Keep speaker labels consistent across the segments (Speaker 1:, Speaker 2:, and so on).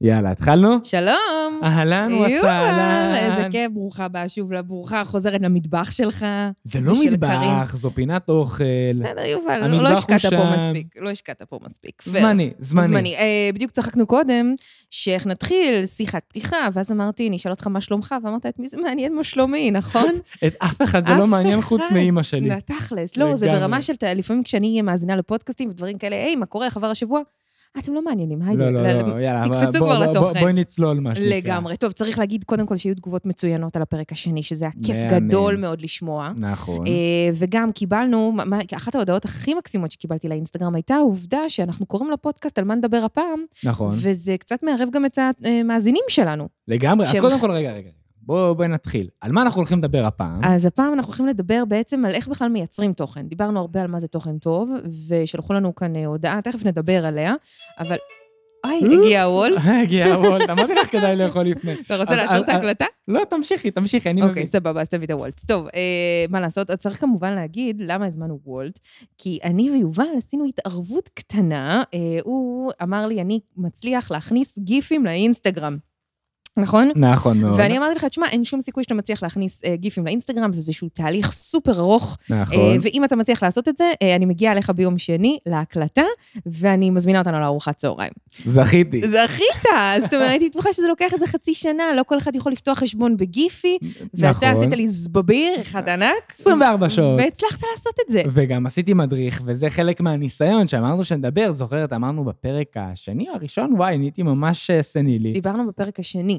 Speaker 1: יאללה, התחלנו?
Speaker 2: שלום.
Speaker 1: אהלן וסהלן.
Speaker 2: איזה כיף, ברוכה הבאה שוב לברוכה, חוזרת למטבח שלך.
Speaker 1: זה לא מטבח,
Speaker 2: קארין.
Speaker 1: זו פינת אוכל.
Speaker 2: בסדר, יובל, לא השקעת פה. מספיק. לא השקעת פה מספיק. ו-
Speaker 1: זמני, זמני.
Speaker 2: זמני. אה, בדיוק צחקנו קודם, שאיך נתחיל שיחת פתיחה, ואז אמרתי, אני אשאל אותך מה שלומך, ואמרת, את מי זה מעניין מה שלומי, נכון?
Speaker 1: את אף אחד זה לא מעניין חוץ. מאימא שלי.
Speaker 2: תכלס. לא, זה. ברמה של, לפעמים כשאני מאזינה לפודקאסטים ודברים כאלה, היי, מה קורה, חבר השבוע? אתם לא מעניינים, היידה.
Speaker 1: לא, לא, לא, יאללה,
Speaker 2: תקפצו כבר לתוכן.
Speaker 1: בואי נצלול, מה שנקרא.
Speaker 2: לגמרי. טוב, צריך להגיד קודם כל שהיו תגובות מצוינות על הפרק השני, שזה היה כיף. גדול מאוד לשמוע.
Speaker 1: נכון.
Speaker 2: אה, וגם קיבלנו, אחת ההודעות הכי מקסימות שקיבלתי לאינסטגרם הייתה העובדה שאנחנו קוראים לפודקאסט על מה נדבר הפעם,
Speaker 1: נכון.
Speaker 2: וזה קצת מערב גם את המאזינים שלנו.
Speaker 1: לגמרי. אז קודם כל, רגע, רגע. בואו בואי נתחיל. על מה אנחנו הולכים לדבר הפעם?
Speaker 2: אז הפעם אנחנו הולכים לדבר בעצם על איך בכלל מייצרים תוכן. דיברנו הרבה על מה זה תוכן טוב, ושלחו לנו כאן אה, הודעה, תכף נדבר עליה, אבל... אוי, הגיע הוולט.
Speaker 1: הגיע הוולט. אמרתי לך כדאי לאכול לפני.
Speaker 2: אתה רוצה לעצור את ההקלטה?
Speaker 1: לא, תמשיכי, תמשיכי, אני מבין.
Speaker 2: אוקיי, סבבה, אז תביא את הוולט. טוב, אה, מה לעשות? אז צריך כמובן להגיד למה הזמנו וולט, כי אני ויובל עשינו התערבות קטנה. אה, הוא אמר לי, אני מצליח להכניס גיפים לאינסטגרם. נכון?
Speaker 1: נכון מאוד.
Speaker 2: ואני אמרתי לך, תשמע, אין שום סיכוי שאתה מצליח להכניס אה, גיפים לאינסטגרם, זה איזשהו תהליך סופר ארוך.
Speaker 1: נכון.
Speaker 2: אה, ואם אתה מצליח לעשות את זה, אה, אני מגיעה אליך ביום שני להקלטה, ואני מזמינה אותנו לארוחת צהריים.
Speaker 1: זכיתי.
Speaker 2: זכית! זאת אומרת, הייתי בטוחה שזה לוקח איזה חצי שנה, לא כל אחד יכול לפתוח חשבון ב Giphy, ואתה
Speaker 1: נכון.
Speaker 2: עשית לי זבביר, אחד ענק.
Speaker 1: 24 שעות.
Speaker 2: והצלחת לעשות את זה.
Speaker 1: וגם עשיתי מדריך, וזה חלק מהניסיון שאמרנו שנדבר, זוכרת, אמרנו בפרק השני או הראשון, וואי, נהייתי ממש אה, סנילי.
Speaker 2: דיברנו בפרק השני.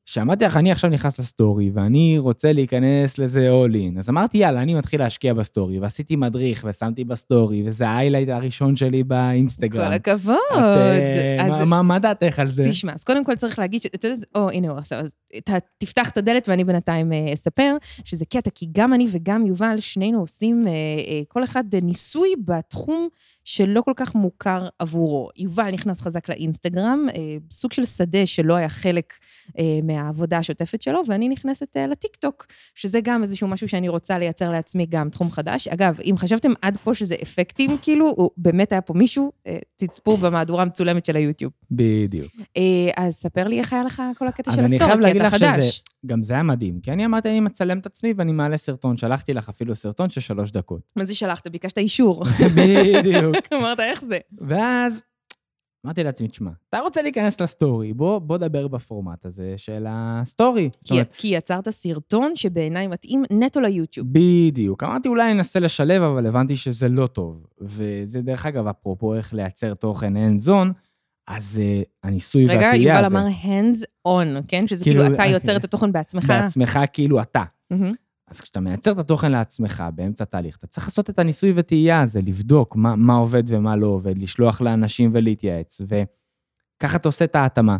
Speaker 1: שאמרתי לך, אני עכשיו נכנס לסטורי, ואני רוצה להיכנס לזה all in. אז אמרתי, יאללה, אני מתחיל להשקיע בסטורי, ועשיתי מדריך, ושמתי בסטורי, וזה ה highlight הראשון שלי באינסטגרם.
Speaker 2: כל הכבוד.
Speaker 1: את, אה,
Speaker 2: אז
Speaker 1: מה- מה- מה דעתך על זה?
Speaker 2: תשמע, אז קודם כל צריך להגיד, ש- אתה יודע, או, הנה הוא עכשיו, אז אתה תפתח את הדלת ואני בינתיים אה, אספר, שזה קטע, כי גם אני וגם יובל, שנינו עושים אה, כל אחד ניסוי בתחום שלא כל כך מוכר עבורו. יובל נכנס חזק לאינסטגרם, סוג של שדה שלא היה חלק מהעבודה השוטפת שלו, ואני נכנסת אה, לטיקטוק, שזה גם איזשהו משהו שאני רוצה לייצר לעצמי גם תחום חדש. אגב, אם חשבתם עד כה שזה אפקטים, כאילו, הוא באמת היה פה מישהו, אה, תצפו במהדורה המצולמת של היוטיוב.
Speaker 1: בדיוק.
Speaker 2: אה, אז ספר לי איך היה לך כל הקטע של
Speaker 1: אני
Speaker 2: הסטורי,
Speaker 1: חייב
Speaker 2: כי
Speaker 1: להגיד
Speaker 2: אתה
Speaker 1: לך שזה,
Speaker 2: חדש.
Speaker 1: גם זה היה מדהים, כי אני אמרתי, אני מצלם את עצמי ואני מעלה סרטון, שלחתי לך אפילו סרטון של שלוש דקות.
Speaker 2: מה זה שלחת? ביקשת אישור.
Speaker 1: בדיוק.
Speaker 2: אמרת, איך זה?
Speaker 1: ואז אמרתי לעצמי, תשמע, אתה רוצה להיכנס לסטורי, בוא, בוא דבר בפורמט הזה של הסטורי.
Speaker 2: כי-
Speaker 1: אומרת,
Speaker 2: כי יצרת סרטון שבעיניי מתאים נטו ליוטיוב.
Speaker 1: בדיוק. אמרתי, אולי אני אנסה לשלב, אבל הבנתי שזה לא טוב. וזה, דרך אגב, אפרופו איך לייצר תוכן hands on, אז אה, הניסוי
Speaker 2: רגע,
Speaker 1: והטעייה
Speaker 2: יובל
Speaker 1: הזה.
Speaker 2: אמר hands on, כן? שזה
Speaker 1: כאילו,
Speaker 2: כאילו אתה
Speaker 1: אוקיי.
Speaker 2: יוצר את התוכן בעצמך.
Speaker 1: בעצמך כאילו אתה.
Speaker 2: מהמם.
Speaker 1: אז כשאתה מייצר את התוכן לעצמך באמצע התהליך, אתה צריך לעשות את הניסוי וטעייה הזה, לבדוק מה, מה עובד ומה לא עובד, לשלוח לאנשים ולהתייעץ, וככה אתה עושה את ההתאמה.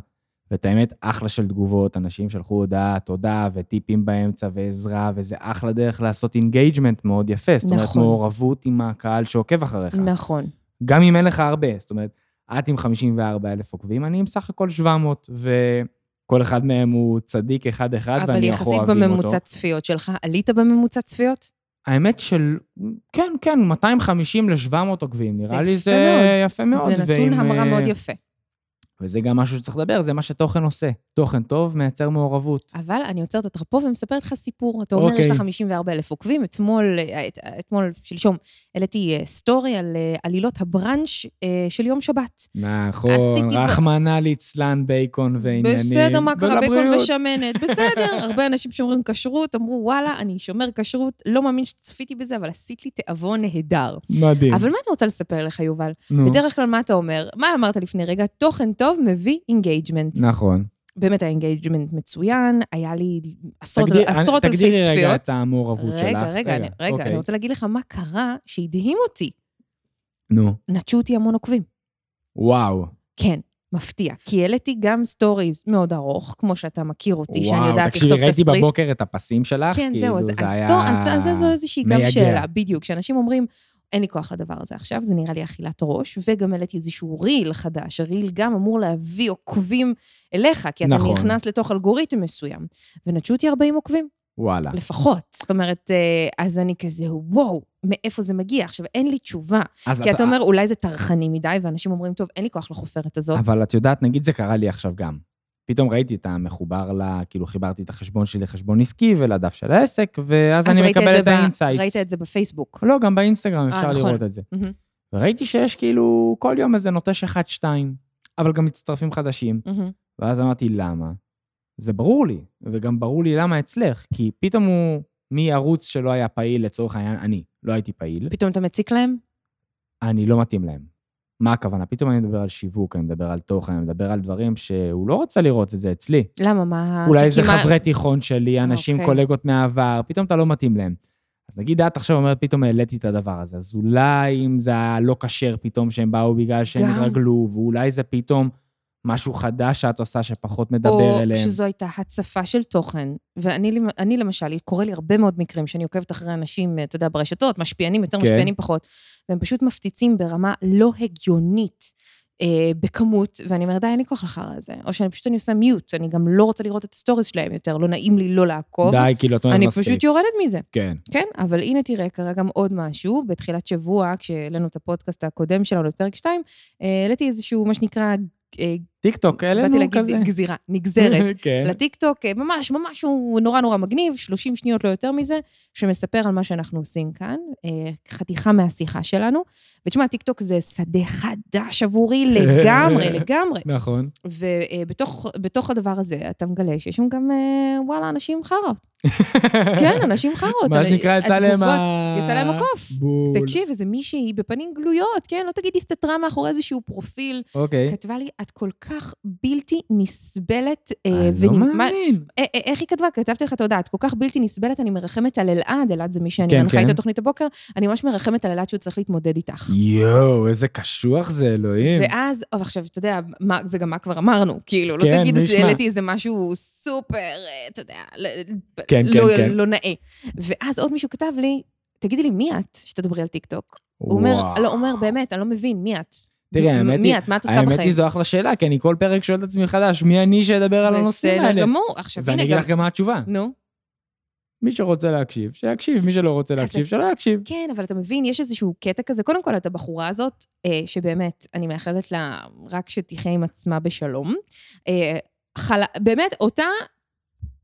Speaker 1: ואת האמת, אחלה של תגובות, אנשים שלחו הודעה, תודה, וטיפים באמצע, ועזרה, וזה אחלה דרך לעשות engagement מאוד יפה. זאת אומרת,
Speaker 2: נכון.
Speaker 1: מעורבות עם הקהל שעוקב אחריך.
Speaker 2: נכון.
Speaker 1: גם אם אין לך הרבה, זאת אומרת, את עם 54 אלף עוקבים, אני עם סך הכל 700, וכל אחד מהם הוא צדיק אחד-אחד,
Speaker 2: אבל
Speaker 1: ואני יכול
Speaker 2: יחסית
Speaker 1: אוהבים אותו.
Speaker 2: בממוצע צפיות שלך, עלית בממוצע צפיות?
Speaker 1: האמת של, כן, כן, 250 ל-700 עוקבים, נראה לי זה. יפה מאוד.
Speaker 2: זה נתון המרה
Speaker 1: אה,
Speaker 2: מאוד יפה.
Speaker 1: וזה גם משהו שצריך לדבר, זה מה שתוכן עושה. תוכן טוב מייצר מעורבות.
Speaker 2: אבל אני עוצרת אותך פה ומספרת לך סיפור. אתה אומר,
Speaker 1: אוקיי.
Speaker 2: יש לך 54 אלף עוקבים. אתמול, אה, את- אתמול, שלשום, העליתי אה, סטורי על אה, עלילות הבראנץ' אה, של יום שבת.
Speaker 1: נכון, רחמנא ליצלן בייקון ועניינים.
Speaker 2: בסדר, מה קרה? בייקון. ושמנת, בסדר. הרבה אנשים שומרים כשרות, אמרו, וואלה, אני שומר כשרות, לא מאמין שצפיתי בזה, אבל עשית לי תיאבון נהדר.
Speaker 1: מדהים.
Speaker 2: אבל מה אני רוצה לספר לך, יובל?
Speaker 1: נו,
Speaker 2: בדרך כלל, מה אתה אומר? מה אמרת לפני רגע? תוכן טוב מביא engagement.
Speaker 1: נכון.
Speaker 2: באמת ה engagement מצוין, היה לי עשרות
Speaker 1: תגדיר-
Speaker 2: עשרות אלפי
Speaker 1: תגדירי רגע
Speaker 2: צפיות.
Speaker 1: את המעורבות שלך.
Speaker 2: רגע, רגע, אני- רגע,
Speaker 1: אוקיי.
Speaker 2: אני רוצה להגיד לך מה קרה שהדהים אותי.
Speaker 1: נו,
Speaker 2: נטשו אותי המון עוקבים.
Speaker 1: וואו.
Speaker 2: כן, מפתיע. כי העליתי גם stories מאוד ארוך, כמו שאתה מכיר אותי, שאני
Speaker 1: וואו,
Speaker 2: יודעת
Speaker 1: תקשיבי,
Speaker 2: לכתוב
Speaker 1: ראיתי
Speaker 2: תסריט.
Speaker 1: בבוקר את הפסים שלך,
Speaker 2: כן, זהו, אז,
Speaker 1: כאילו,
Speaker 2: אז,
Speaker 1: זה היה...
Speaker 2: זו, אז, אז זו איזושהי גם. שאלה, בדיוק. כשאנשים אומרים, אין לי כוח לדבר הזה עכשיו, זה נראה לי אכילת ראש, וגם העליתי איזשהו ריל חדש, הריל גם אמור להביא עוקבים אליך, כי אתה
Speaker 1: נכון.
Speaker 2: נכנס לתוך אלגוריתם מסוים. ונטשו אותי 40 עוקבים,
Speaker 1: וואלה.
Speaker 2: לפחות. זאת אומרת, אה, אז אני כזה, וואו, מאיפה זה מגיע? עכשיו, אין לי תשובה. כי אתה אומר, אולי זה טרחני מדי, ואנשים אומרים, טוב, אין לי כוח לחופרת הזאת.
Speaker 1: אבל את יודעת, נגיד זה קרה לי עכשיו גם. פתאום ראיתי את המחובר ל... כאילו, חיברתי את החשבון שלי לחשבון עסקי ולדף של העסק, ואז
Speaker 2: אז
Speaker 1: אני מקבל את
Speaker 2: ב-
Speaker 1: ה insights.
Speaker 2: ראית את זה בפייסבוק.
Speaker 1: לא, גם באינסטגרם
Speaker 2: אה,
Speaker 1: אפשר
Speaker 2: נכון.
Speaker 1: לראות את זה.
Speaker 2: מהמם,
Speaker 1: וראיתי שיש כאילו כל יום איזה נוטש אחד-שתיים, אבל גם מצטרפים חדשים.
Speaker 2: מהמם.
Speaker 1: ואז אמרתי, למה? זה ברור לי, וגם ברור לי למה אצלך, כי פתאום הוא מערוץ שלא היה פעיל, לצורך העניין, אני לא הייתי פעיל,
Speaker 2: פתאום אתה מציק להם?
Speaker 1: אני לא מתאים להם. מה הכוונה? פתאום אני מדבר על שיווק, אני מדבר על תוכן, אני מדבר על דברים שהוא לא רצה לראות את זה אצלי.
Speaker 2: למה? מה...
Speaker 1: אולי זה
Speaker 2: מה-
Speaker 1: חברי תיכון שלי, אנשים,
Speaker 2: אוקיי.
Speaker 1: קולגות מהעבר, פתאום אתה לא מתאים להם. אז נגיד את עכשיו אומרת, פתאום העליתי את הדבר הזה, אז אולי אם זה היה לא כשר פתאום שהם באו בגלל שהם. התרגלו, ואולי זה פתאום משהו חדש שאת עושה שפחות מדבר
Speaker 2: או
Speaker 1: אליהם.
Speaker 2: שזו הייתה הצפה של תוכן. ואני למ- אני למשל, קורה לי הרבה מאוד מקרים שאני עוקבת אחרי אנשים, אתה יודע, ברשתות, משפיענים יותר,
Speaker 1: כן.
Speaker 2: משפיענים פחות, והם פשוט מפציצים ברמה לא הגיונית. אה, בכמות, ואני אומרת, די, אין לי כוח לחרא הזה. או שאני פשוט אני עושה mute, אני גם לא רוצה לראות את ה stories שלהם יותר, לא נעים לי לא לעקוב.
Speaker 1: די, כאילו, את אומרת
Speaker 2: אני
Speaker 1: מספיק.
Speaker 2: פשוט יורדת מזה.
Speaker 1: כן.
Speaker 2: כן, אבל הנה תראה, קרה גם עוד משהו. בתחילת שבוע, כשהעלינו את הפודקאסט הקודם שלנו, את פרק 2, העליתי איזשהו, מה שנקרא, אה,
Speaker 1: טיק טוק, העלינו
Speaker 2: באתי
Speaker 1: כזה.
Speaker 2: להגיד גזירה, נגזרת.
Speaker 1: כן.
Speaker 2: לטיקטוק, אה, ממש, ממש, הוא נורא נורא מגניב, 30 שניות, לא יותר מזה, שמספר על מה שאנחנו עושים כאן, אה, חתיכה מהשיחה שלנו. ותשמע, טיקטוק זה שדה חדש עבורי לגמרי, לגמרי.
Speaker 1: נכון.
Speaker 2: ובתוך הדבר הזה, אתה מגלה שיש שם גם, אה, וואלה, אנשים חארות. כן, אנשים חארות.
Speaker 1: מה שנקרא, יצא להם ה...
Speaker 2: יצא להם הקוף.
Speaker 1: בול.
Speaker 2: תקשיב, איזה מישהי בפנים גלויות, כן? לא תגיד הסתתרה מאחורי איזשהו פרופיל.
Speaker 1: אוקיי.
Speaker 2: כתבה לי, את כל כך בלתי נסבלת. אה,
Speaker 1: אני לא
Speaker 2: ונ- מה-
Speaker 1: מאמין.
Speaker 2: אה, אה, איך היא כתבה? כתבתי לך, יודע, את כל כך בלתי נסבלת, אני מרחמת על אלעד, אלעד זה מי שאני
Speaker 1: כן,
Speaker 2: מנחה
Speaker 1: כן.
Speaker 2: איתו תוכנית הבוקר, אני ממש מרחמת על אלעד שהוא צריך להתמודד איתך.
Speaker 1: יואו, איזה קשוח זה, אלוהים.
Speaker 2: ואז, אבל עכשיו, אתה יודע, מה, וגם מה כבר אמרנו, כאילו, לא
Speaker 1: כן,
Speaker 2: תגיד, איזה-
Speaker 1: ישמע.
Speaker 2: העליתי איזה משהו סופר, אה, אתה יודע,
Speaker 1: כן,
Speaker 2: לא,
Speaker 1: כן, כן.
Speaker 2: לא נאה. ואז עוד מישהו כתב לי, תגידי לי, מי את שתדברי על טיקטוק? הוא אומר. לא, אומר, באמת, אני לא מבין, מי את?
Speaker 1: תראי, האמת
Speaker 2: מי
Speaker 1: היא-
Speaker 2: את? מה את עושה
Speaker 1: האמת
Speaker 2: בחיים?
Speaker 1: היא, זו אחלה שאלה, כי אני כל פרק שואל את עצמי מחדש, מי אני שאדבר על הנושאים
Speaker 2: בסדר
Speaker 1: האלה?
Speaker 2: גמור. עכשיו,
Speaker 1: ואני
Speaker 2: הנה,
Speaker 1: אגיד
Speaker 2: גם...
Speaker 1: לך גם מה התשובה.
Speaker 2: נו.
Speaker 1: מי שרוצה להקשיב, שיקשיב, מי שלא רוצה להקשיב, שלא יקשיב.
Speaker 2: כן, אבל אתה מבין, יש איזשהו קטע כזה. קודם כל, את הבחורה הזאת, אה, שבאמת, אני מאחלת לה רק שתחיה עם עצמה בשלום. אה, באמת, אותה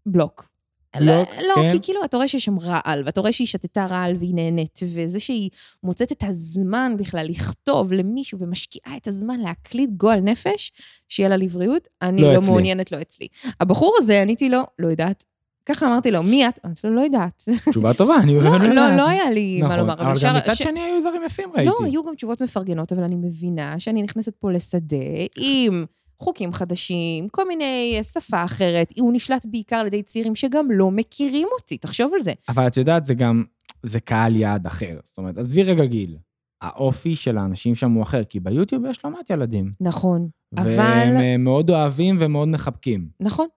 Speaker 2: בלוק.
Speaker 1: בלוק,
Speaker 2: לא,
Speaker 1: כן.
Speaker 2: כי כאילו, אתה רואה שיש שם רעל, ואתה רואה שהיא שתתה רעל והיא נהנית, וזה שהיא מוצאת את הזמן בכלל לכתוב למישהו ומשקיעה את הזמן להקליט גועל נפש, שיהיה לה לבריאות, אני
Speaker 1: לא
Speaker 2: לא,
Speaker 1: אצלי.
Speaker 2: מעוניינת, לא אצלי. הבחור הזה, עניתי לו, לא יודעת. ככה אמרתי לו, מי את? אמרתי לו, לא יודעת.
Speaker 1: תשובה טובה, אני
Speaker 2: לא,
Speaker 1: באמת
Speaker 2: לא,
Speaker 1: יודעת.
Speaker 2: לא היה לי מה
Speaker 1: נכון,
Speaker 2: לומר.
Speaker 1: אבל גם מצד שני היו דברים יפים, ראיתי.
Speaker 2: לא, היו גם תשובות מפרגנות, אבל אני מבינה שאני נכנסת פה לשדה עם חוקים חדשים, כל מיני שפה אחרת. הוא נשלט בעיקר על ידי צעירים שגם לא מכירים אותי, תחשוב על זה.
Speaker 1: אבל את יודעת, זה גם, זה קהל יעד אחר. זאת אומרת, עזבי רגע גיל. האופי של האנשים שם הוא אחר, כי ביוטיוב יש לא מעט ילדים.
Speaker 2: נכון, אבל...
Speaker 1: והם אה, מאוד אוהבים ומאוד מחבקים.
Speaker 2: נכון.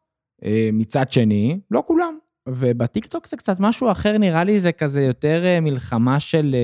Speaker 1: אה, מצד שני, לא כולם. ובטיקטוק זה קצת משהו אחר, נראה לי זה כזה יותר אה, מלחמה של...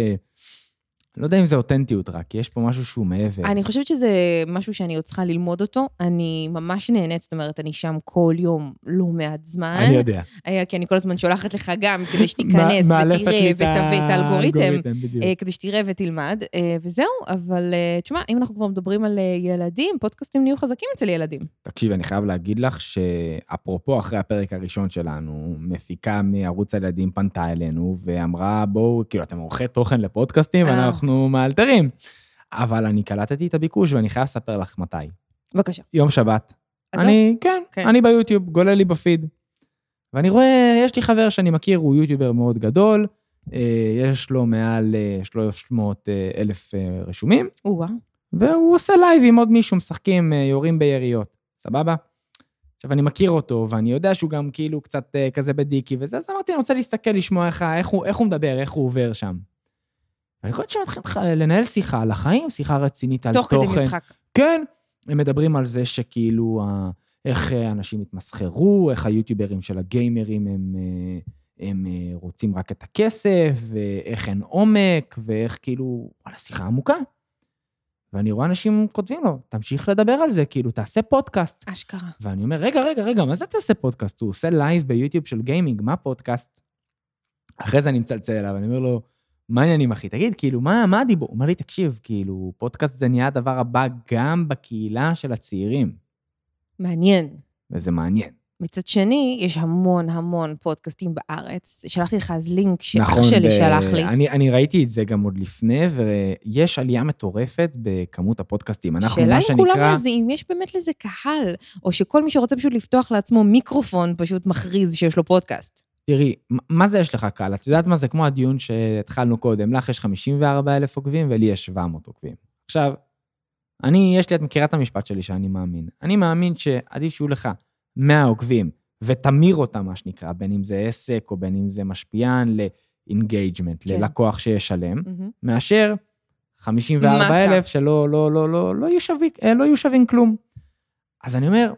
Speaker 1: אה, לא יודע אם זה אותנטיות רק, כי יש פה משהו שהוא מעבר.
Speaker 2: אני חושבת שזה משהו שאני עוד צריכה ללמוד אותו. אני ממש נהנית, זאת אומרת, אני שם כל יום לא מעט זמן.
Speaker 1: אני יודע.
Speaker 2: היה, כי אני כל הזמן שולחת לך גם, כדי שתיכנס ותראה
Speaker 1: ותבין את
Speaker 2: האלגוריתם. אה, כדי שתראה ותלמד, אה, וזהו, אבל אה, תשמע, אם אנחנו כבר מדברים על אה, ילדים, פודקאסטים נהיו חזקים אצל ילדים.
Speaker 1: תקשיבי, אני חייב להגיד לך שאפרופו, אחרי הפרק הראשון שלנו, מפיקה מערוץ הילדים פנתה אלינו ואמרה, בואו, כאילו, אתם עורכי תוכן לפודקאסטים,
Speaker 2: אה.
Speaker 1: ואנחנו מאלתרים. אבל אני קלטתי את הביקוש ואני חייב לספר לך מתי.
Speaker 2: בבקשה.
Speaker 1: יום שבת. אני, כן,
Speaker 2: כן.
Speaker 1: אני ביוטיוב, גולל לי בפיד. ואני רואה, יש לי חבר שאני מכיר, הוא יוטיובר מאוד גדול, אה, יש לו מעל אה, 300 אה, אלף אה, רשומים,
Speaker 2: או-אה.
Speaker 1: והוא עושה live עם עוד מישהו, משחקים, יורים ביריות. סבבה? עכשיו, אני מכיר אותו, ואני יודע שהוא גם כאילו קצת כזה בדיקי וזה, אז אמרתי, אני רוצה להסתכל, לשמוע איך, איך, הוא, איך הוא מדבר, איך הוא עובר שם. קורה שהם מתחילים לך לנהל שיחה על החיים, שיחה רצינית על
Speaker 2: תוך
Speaker 1: תוכן.
Speaker 2: כדי משחק.
Speaker 1: כן, הם מדברים על זה שכאילו, ה- איך אה, אנשים התמסחרו, איך היוטיוברים של הגיימרים הם, אה, הם אה, רוצים רק את הכסף, ואיך אין עומק, ואיך כאילו, וואלה, שיחה עמוקה. ואני רואה אנשים כותבים לו, תמשיך לדבר על זה, כאילו, תעשה פודקאסט.
Speaker 2: אשכרה.
Speaker 1: ואני אומר, רגע, רגע, רגע, מה זה תעשה פודקאסט? הוא עושה live ביוטיוב של gaming, מה פודקאסט? אחרי זה אני מצלצל אליו, אני אומר לו, מה העניינים, אחי? תגיד, כאילו, מה, מה הדיבור? הוא אומר לי, תקשיב, כאילו, פודקאסט זה נהיה הדבר הבא גם בקהילה של הצעירים.
Speaker 2: מעניין.
Speaker 1: וזה מעניין.
Speaker 2: מצד שני, יש המון המון פודקאסטים בארץ. שלחתי לך אז לינק שאח שלי
Speaker 1: ב-
Speaker 2: שלח לי.
Speaker 1: אני, אני ראיתי את זה גם עוד לפני, ויש עלייה מטורפת בכמות הפודקאסטים. אנחנו,
Speaker 2: שאלה
Speaker 1: מה
Speaker 2: אם
Speaker 1: שנקרא...
Speaker 2: כולם מאזינים, יש באמת לזה קהל, או שכל מי שרוצה פשוט לפתוח לעצמו מיקרופון פשוט מכריז שיש לו פודקאסט.
Speaker 1: תראי, מה זה יש לך קהל? את יודעת מה זה? כמו הדיון שהתחלנו קודם. לך יש 54 אלף עוקבים ולי יש 700 עוקבים. עכשיו, אני, יש לי, את מכירה את המשפט שלי שאני מאמין. אני מאמין שעדיף שיהיו לך 100 עוקבים ותמיר אותם, מה שנקרא, בין אם זה עסק או בין אם זה משפיען ל-engagement,
Speaker 2: כן.
Speaker 1: ללקוח שישלם,
Speaker 2: מהמם.
Speaker 1: מאשר 54
Speaker 2: מסה.
Speaker 1: אלף שלא לא, לא, לא, לא, יהיו שווים, אה, לא יהיו שווים כלום. אז אני אומר,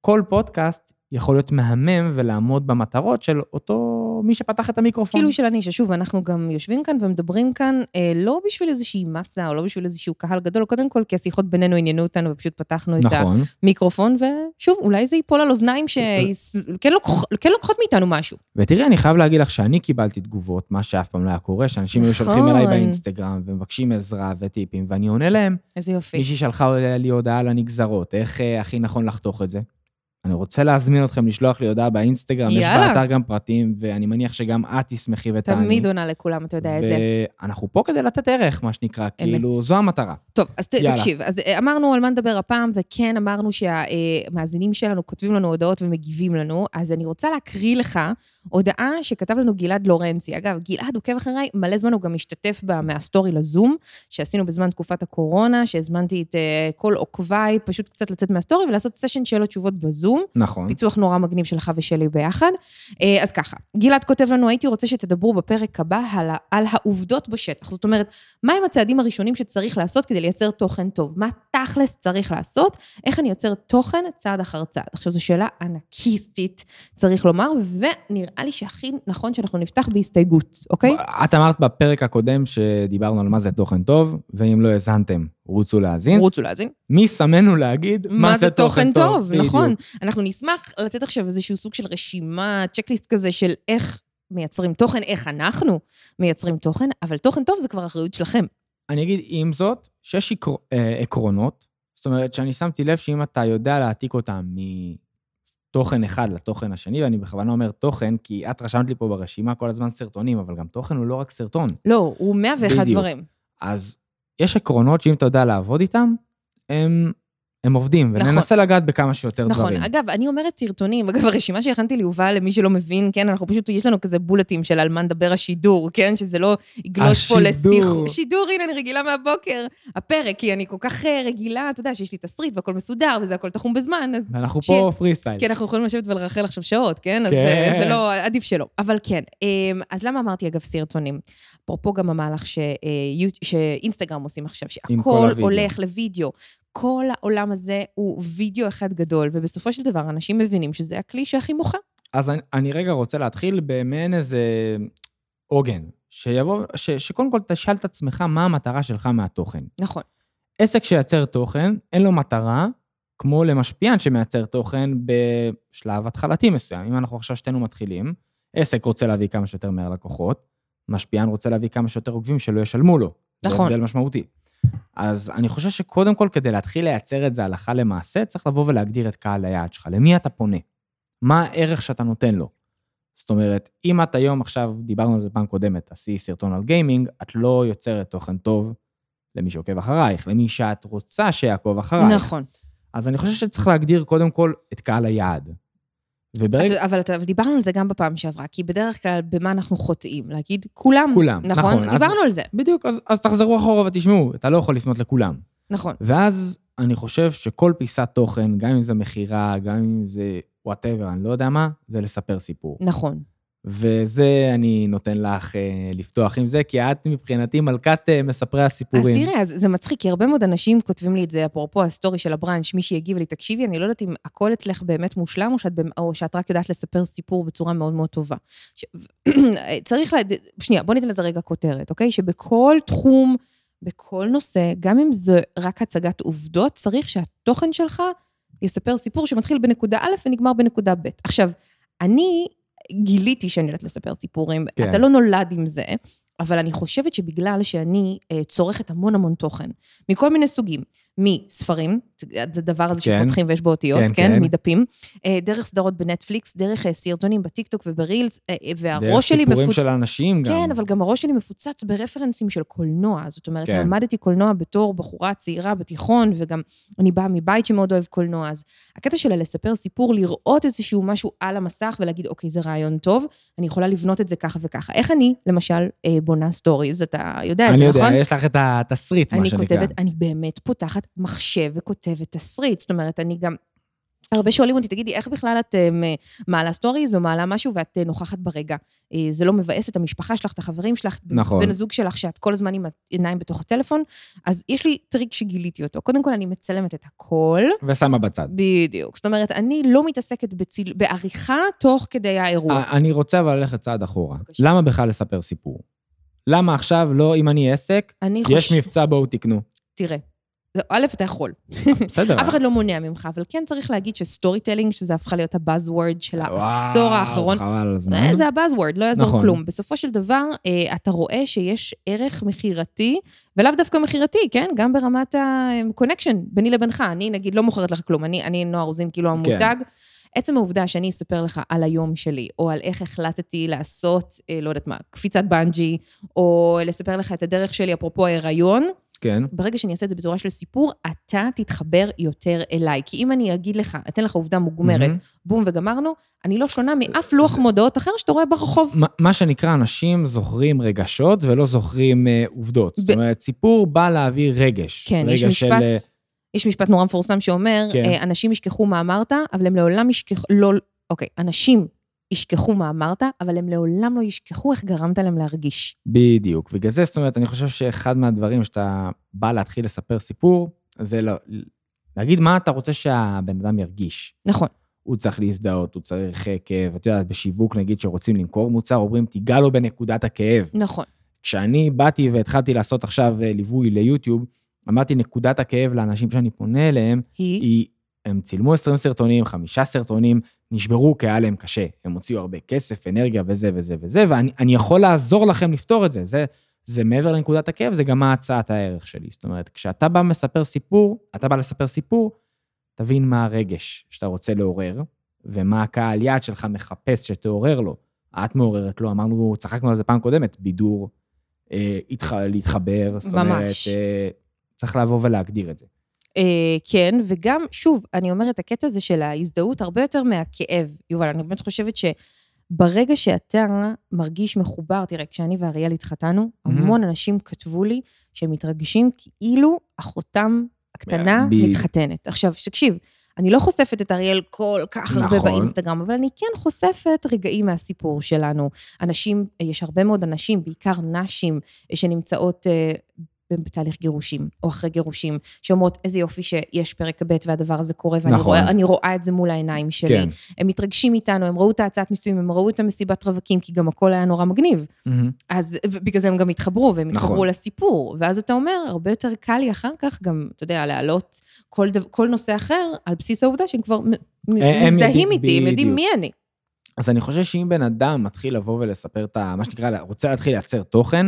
Speaker 1: כל פודקאסט יכול להיות מהמם ולעמוד במטרות של אותו מי שפתח את המיקרופון.
Speaker 2: כאילו של הנישה. שוב, אנחנו גם יושבים כאן ומדברים כאן אה, לא בשביל איזושהי מסה, או לא בשביל איזשהו קהל גדול, קודם כל, כי השיחות בינינו עניינו אותנו ופשוט פתחנו את
Speaker 1: נכון,
Speaker 2: המיקרופון, ושוב, אולי זה ייפול על אוזניים שכן לוקח, כן לוקחות מאיתנו משהו.
Speaker 1: ותראי, אני חייב להגיד לך שאני קיבלתי תגובות, מה שאף פעם לא היה קורה, שאנשים היו שולחים
Speaker 2: נכון.
Speaker 1: אליי באינסטגרם ומבקשים עזרה וטיפים, ואני עונה להם.
Speaker 2: איזה יופי.
Speaker 1: מישהי שלחה לי הודעה על הנגזרות, איך אה, הכי נכון לחתוך את זה. אני רוצה להזמין אתכם לשלוח לי הודעה באינסטגרם, יש
Speaker 2: יאללה.
Speaker 1: באתר גם פרטים, ואני מניח שגם את תשמחי ותעני.
Speaker 2: תמיד עונה לכולם, אתה יודע את זה.
Speaker 1: ואנחנו פה כדי לתת ערך, מה שנקרא, כאילו, זו המטרה.
Speaker 2: טוב, אז
Speaker 1: יאללה.
Speaker 2: תקשיב, אז אה, אמרנו על מה נדבר הפעם, וכן אמרנו שהמאזינים שלנו כותבים לנו הודעות ומגיבים לנו, אז אני רוצה להקריא לך הודעה שכתב לנו גלעד לורנצי. אגב, גלעד עוקב אחריי, מלא זמן הוא גם משתתף בה מהסטורי לזום, שעשינו בזמן תקופת הקורונה, שהזמנתי את אה, כל עוקביי פשוט קצת לצאת מהסטורי ולעשות סשן שאלות תשובות בזום.
Speaker 1: נכון.
Speaker 2: פיצוח נורא מגניב שלך ושלי ביחד. אה, אז ככה, גלעד כותב לנו, הייתי רוצה שתדברו בפרק הבא על, על העובדות בשטח. זאת אומרת, מהם הצעדים הראשונים שצריך לעשות כדי לייצר תוכן טוב? מה תכלס צריך לעשות? איך אני יוצר תוכן צעד אחר צעד? עכשיו, זו שאלה ענקיסטית, צריך לומר, ונראה לי שהכי נכון שאנחנו נפתח בהסתייגות, אוקיי?
Speaker 1: את אמרת בפרק הקודם שדיברנו על מה זה תוכן טוב, ואם לא האזנתם, רוצו להאזין.
Speaker 2: רוצו להאזין.
Speaker 1: מי שמנו להגיד
Speaker 2: מה זה תוכן טוב,
Speaker 1: בדיוק.
Speaker 2: נכון. אנחנו נשמח לתת עכשיו איזשהו סוג של רשימה, צ'קליסט כזה של איך מייצרים תוכן, איך אנחנו מייצרים תוכן, אבל תוכן טוב זה כבר אחריות שלכם.
Speaker 1: אני אגיד עם זאת, שיש אה, עקרונות, זאת אומרת שאני שמתי לב שאם אתה יודע להעתיק אותם מתוכן אחד לתוכן השני, ואני בכוונה אומר תוכן, כי את רשמת לי פה ברשימה כל הזמן סרטונים, אבל גם תוכן הוא לא רק סרטון.
Speaker 2: לא, הוא 101
Speaker 1: בדיוק.
Speaker 2: דברים.
Speaker 1: אז יש עקרונות שאם אתה יודע לעבוד איתם, הם, הם עובדים,
Speaker 2: נכון.
Speaker 1: וננסה לגעת בכמה שיותר
Speaker 2: נכון.
Speaker 1: דברים.
Speaker 2: אגב, אני אומרת סרטונים, אגב, הרשימה שהכנתי ליובל, למי שלא מבין, כן, אנחנו פשוט, יש לנו כזה בולטים של על מה נדבר השידור, כן, שזה לא יגלוש פה. לשיח... שידור, הנה, אני רגילה מהבוקר. הפרק, כי אני כל כך אה, רגילה, אתה יודע, שיש לי תסריט והכל מסודר, וזה הכל תחום בזמן, אז...
Speaker 1: ואנחנו
Speaker 2: שיהיה-
Speaker 1: פה פרי סטייל.
Speaker 2: כי אנחנו יכולים לשבת ולרחל עכשיו שעות, כן? אז
Speaker 1: כן.
Speaker 2: אה, זה לא, עדיף שלא. אבל כן, אמ, אז למה אמרתי, אגב, סרטונים? אפרופו גם המהלך ש- אה, שאינסטגרם עושים עכשיו, שהכל. הולך לוידאו. כל העולם הזה הוא וידאו אחד גדול, ובסופו של דבר אנשים מבינים שזה הכלי שהכי מוכר.
Speaker 1: אז אני, אני רגע רוצה להתחיל במעין איזה עוגן, שיבוא, ש, שקודם כל תשאל את עצמך מה המטרה שלך מהתוכן.
Speaker 2: נכון.
Speaker 1: עסק שייצר תוכן, אין לו מטרה, כמו למשפיען שמייצר תוכן בשלב התחלתי מסוים. אם אנחנו עכשיו שתינו מתחילים, עסק רוצה להביא כמה שיותר מהר לקוחות, משפיען רוצה להביא כמה שיותר עוקבים שלא ישלמו לו.
Speaker 2: נכון.
Speaker 1: זה הבדל משמעותי. אז אני חושב שקודם כל, כדי להתחיל לייצר את זה הלכה למעשה, צריך לבוא ולהגדיר את קהל היעד שלך. למי אתה פונה? מה הערך שאתה נותן לו? זאת אומרת, אם את היום עכשיו, דיברנו על זה פעם קודמת, תעשי סרטון על גיימינג, את לא יוצרת תוכן טוב למי שעוקב אחרייך, למי שאת רוצה שיעקוב אחרייך.
Speaker 2: נכון.
Speaker 1: אז אני חושב שצריך להגדיר קודם כל את קהל היעד. וברגע...
Speaker 2: אתה- אבל אבל דיברנו על זה גם בפעם שעברה, כי בדרך כלל, במה אנחנו חוטאים? להגיד, כולם.
Speaker 1: כולם,
Speaker 2: נכון?
Speaker 1: נכון, אז-
Speaker 2: דיברנו על זה.
Speaker 1: בדיוק, אז, אז תחזרו אחורה ותשמעו, אתה לא יכול לפנות לכולם.
Speaker 2: נכון.
Speaker 1: ואז אני חושב שכל פיסת תוכן, גם אם זה מכירה, גם אם זה whatever, אני לא יודע מה, זה לספר סיפור.
Speaker 2: נכון.
Speaker 1: וזה אני נותן לך אה, לפתוח עם זה, כי את מבחינתי מלכת אה, מספרי הסיפורים.
Speaker 2: אז תראה, זה מצחיק, כי הרבה מאוד אנשים כותבים לי את זה, אפרופו הסטורי של הבראנץ', מישהי הגיב לי, תקשיבי, אני לא יודעת אם הכל אצלך באמת מושלם, או שאת, או שאת רק יודעת לספר סיפור בצורה מאוד מאוד טובה. ש... צריך ל... שנייה, בוא ניתן לזה רגע כותרת, אוקיי? שבכל תחום, בכל נושא, גם אם זה רק הצגת עובדות, צריך שהתוכן שלך יספר סיפור שמתחיל בנקודה א' ונגמר בנקודה ב'. עכשיו, אני גיליתי שאני יודעת לספר סיפורים,
Speaker 1: כן.
Speaker 2: אתה לא נולד עם זה, אבל אני חושבת שבגלל שאני אה, צורכת המון המון תוכן, מכל מיני סוגים, מספרים, זה הדבר הזה
Speaker 1: כן.
Speaker 2: שפותחים ויש בו אותיות,
Speaker 1: כן,
Speaker 2: כן,
Speaker 1: כן.
Speaker 2: מדפים, אה, דרך סדרות בנטפליקס, דרך אה, סרטונים בטיקטוק וברילס, אה,
Speaker 1: דרך
Speaker 2: והראש שלי
Speaker 1: סיפורים
Speaker 2: מפוצץ...
Speaker 1: של אנשים גם.
Speaker 2: כן, אבל גם הראש שלי מפוצץ ברפרנסים של קולנוע. זאת אומרת,
Speaker 1: כן.
Speaker 2: למדתי קולנוע בתור בחורה צעירה בתיכון, וגם אני באה מבית שמאוד אוהב קולנוע. אז הקטע שלה לספר סיפור, לראות איזשהו משהו על המסך ולהגיד, אוקיי, זה רעיון טוב, אני יכולה לבנות את זה ככה וככה. איך אני, למשל, בונה סטוריז, אתה יודע את
Speaker 1: אני
Speaker 2: זה,
Speaker 1: יודע,
Speaker 2: נכון?
Speaker 1: יש לך את התסריט, מה
Speaker 2: אני
Speaker 1: שנקרא.
Speaker 2: כותבת, אני באמת פותחת מחשב וכותבת תסריט. זאת אומרת, אני גם... הרבה שואלים אותי, תגידי, איך בכלל את אה, מעלה סטוריז או מעלה משהו ואת אה, נוכחת ברגע? אה, זה לא מבאס את המשפחה שלך, את החברים שלך,
Speaker 1: נכון.
Speaker 2: בן הזוג שלך, שאת כל הזמן עם העיניים בתוך הטלפון. אז יש לי טריק שגיליתי אותו. קודם כל, אני מצלמת את הכל.
Speaker 1: ושמה בצד.
Speaker 2: בדיוק. זאת אומרת, אני לא מתעסקת בציל... בעריכה תוך כדי האירוע.
Speaker 1: אני רוצה אבל ללכת צעד אחורה.
Speaker 2: בבקשה.
Speaker 1: למה בכלל לספר סיפור? למה עכשיו לא, אם אני עסק,
Speaker 2: אני
Speaker 1: יש
Speaker 2: חושבת...
Speaker 1: מבצע, בואו תקנו.
Speaker 2: תראה. א', אתה יכול.
Speaker 1: בסדר.
Speaker 2: אף אחד לא מונע ממך, אבל כן צריך להגיד ש storytelling, שזה הפכה להיות ה buzzword של העשור
Speaker 1: וואו,
Speaker 2: האחרון,
Speaker 1: חבל על הזמן.
Speaker 2: אה, זה ה buzzword, לא יעזור
Speaker 1: נכון.
Speaker 2: כלום. בסופו של דבר, אה, אתה רואה שיש ערך מכירתי, ולאו דווקא מכירתי, כן? גם ברמת ה-connection ביני לבינך. אני, נגיד, לא מוכרת לך כלום, אני, אני נועה רוזין, כאילו המותג. עצם העובדה שאני אספר לך על היום שלי, או על איך החלטתי לעשות, אה, לא יודעת מה, קפיצת בנג'י, או לספר לך את הדרך שלי, אפרופו ההיריון,
Speaker 1: כן.
Speaker 2: ברגע שאני אעשה את זה בצורה של סיפור, אתה תתחבר יותר אליי. כי אם אני אגיד לך, אתן לך עובדה מוגמרת,
Speaker 1: מהמם.
Speaker 2: בום וגמרנו, אני לא שונה מאף לוח מודעות אחר שאתה רואה ברחוב.
Speaker 1: מה- מה שנקרא, אנשים זוכרים רגשות ולא זוכרים אה, עובדות. זאת
Speaker 2: ב-
Speaker 1: אומרת, סיפור בא להעביר רגש.
Speaker 2: כן, יש
Speaker 1: רגש של,
Speaker 2: משפט,
Speaker 1: אה,
Speaker 2: יש משפט נורא מפורסם שאומר,
Speaker 1: כן.
Speaker 2: אה, אנשים ישכחו מה אמרת, אבל הם לעולם ישכחו, לא, אוקיי, אנשים ישכחו מה אמרת, אבל הם לעולם לא ישכחו איך גרמת להם להרגיש.
Speaker 1: בדיוק. בגלל זה, זאת אומרת, אני חושב שאחד מהדברים שאתה בא להתחיל לספר סיפור, זה לא- להגיד מה אתה רוצה שהבן אדם ירגיש.
Speaker 2: נכון.
Speaker 1: הוא צריך להזדהות, הוא צריך אה, כאב. את יודעת, בשיווק, נגיד, שרוצים למכור מוצר, אומרים, תיגע לו בנקודת הכאב.
Speaker 2: נכון.
Speaker 1: כשאני באתי והתחלתי לעשות עכשיו אה, ליווי ליוטיוב, אמרתי, נקודת הכאב לאנשים שאני פונה אליהם,
Speaker 2: היא,
Speaker 1: היא, הם צילמו 20 סרטונים, חמישה סרטונים, נשברו כי היה להם קשה. הם הוציאו הרבה כסף, אנרגיה וזה וזה וזה, ואני אני יכול לעזור לכם לפתור את זה. זה, זה מעבר לנקודת הכאב, זה גם הצעת הערך שלי. זאת אומרת, כשאתה בא מספר סיפור, אתה בא לספר סיפור, תבין מה הרגש שאתה רוצה לעורר, ומה הקהל יעד שלך מחפש שתעורר לו. את מעוררת לו, אמרנו, צחקנו על זה פעם קודמת, בידור, אה, התח... להתחבר, זאת אומרת,
Speaker 2: ממש.
Speaker 1: אה, צריך לבוא ולהגדיר את זה.
Speaker 2: אה, כן, וגם, שוב, אני אומרת, הקטע הזה של ההזדהות הרבה יותר מהכאב. יובל, אני באמת חושבת שברגע שאתה מרגיש מחובר, תראה, כשאני ואריאל התחתנו. המון אנשים כתבו לי שהם מתרגשים כאילו אחותם הקטנה
Speaker 1: ב-
Speaker 2: מתחתנת. עכשיו, תקשיב, אני לא חושפת את אריאל כל כך הרבה
Speaker 1: נכון.
Speaker 2: באינסטגרם, אבל אני כן חושפת רגעים מהסיפור שלנו. אנשים, יש הרבה מאוד אנשים, בעיקר נשים, שנמצאות אה, בתהליך גירושים, או אחרי גירושים, שאומרות, איזה יופי שיש פרק ב' והדבר הזה קורה, ואני
Speaker 1: נכון.
Speaker 2: רואה, רואה את זה מול העיניים שלי.
Speaker 1: כן.
Speaker 2: הם מתרגשים איתנו, הם ראו את ההצעת נישואים, הם ראו את המסיבת רווקים, כי גם הכל היה נורא מגניב.
Speaker 1: מהמם.
Speaker 2: אז בגלל זה הם גם התחברו, והם התחברו
Speaker 1: נכון.
Speaker 2: לסיפור. ואז אתה אומר, הרבה יותר קל לי אחר כך גם, אתה יודע, להעלות כל, דו, כל נושא אחר, על בסיס העובדה שהם כבר
Speaker 1: אה, הם
Speaker 2: מזדהים איתי, הם יודעים. מי אני.
Speaker 1: אז אני חושב שאם בן אדם מתחיל לבוא ולספר את ה... מה שנקרא, רוצה להתחיל לייצר תוכן,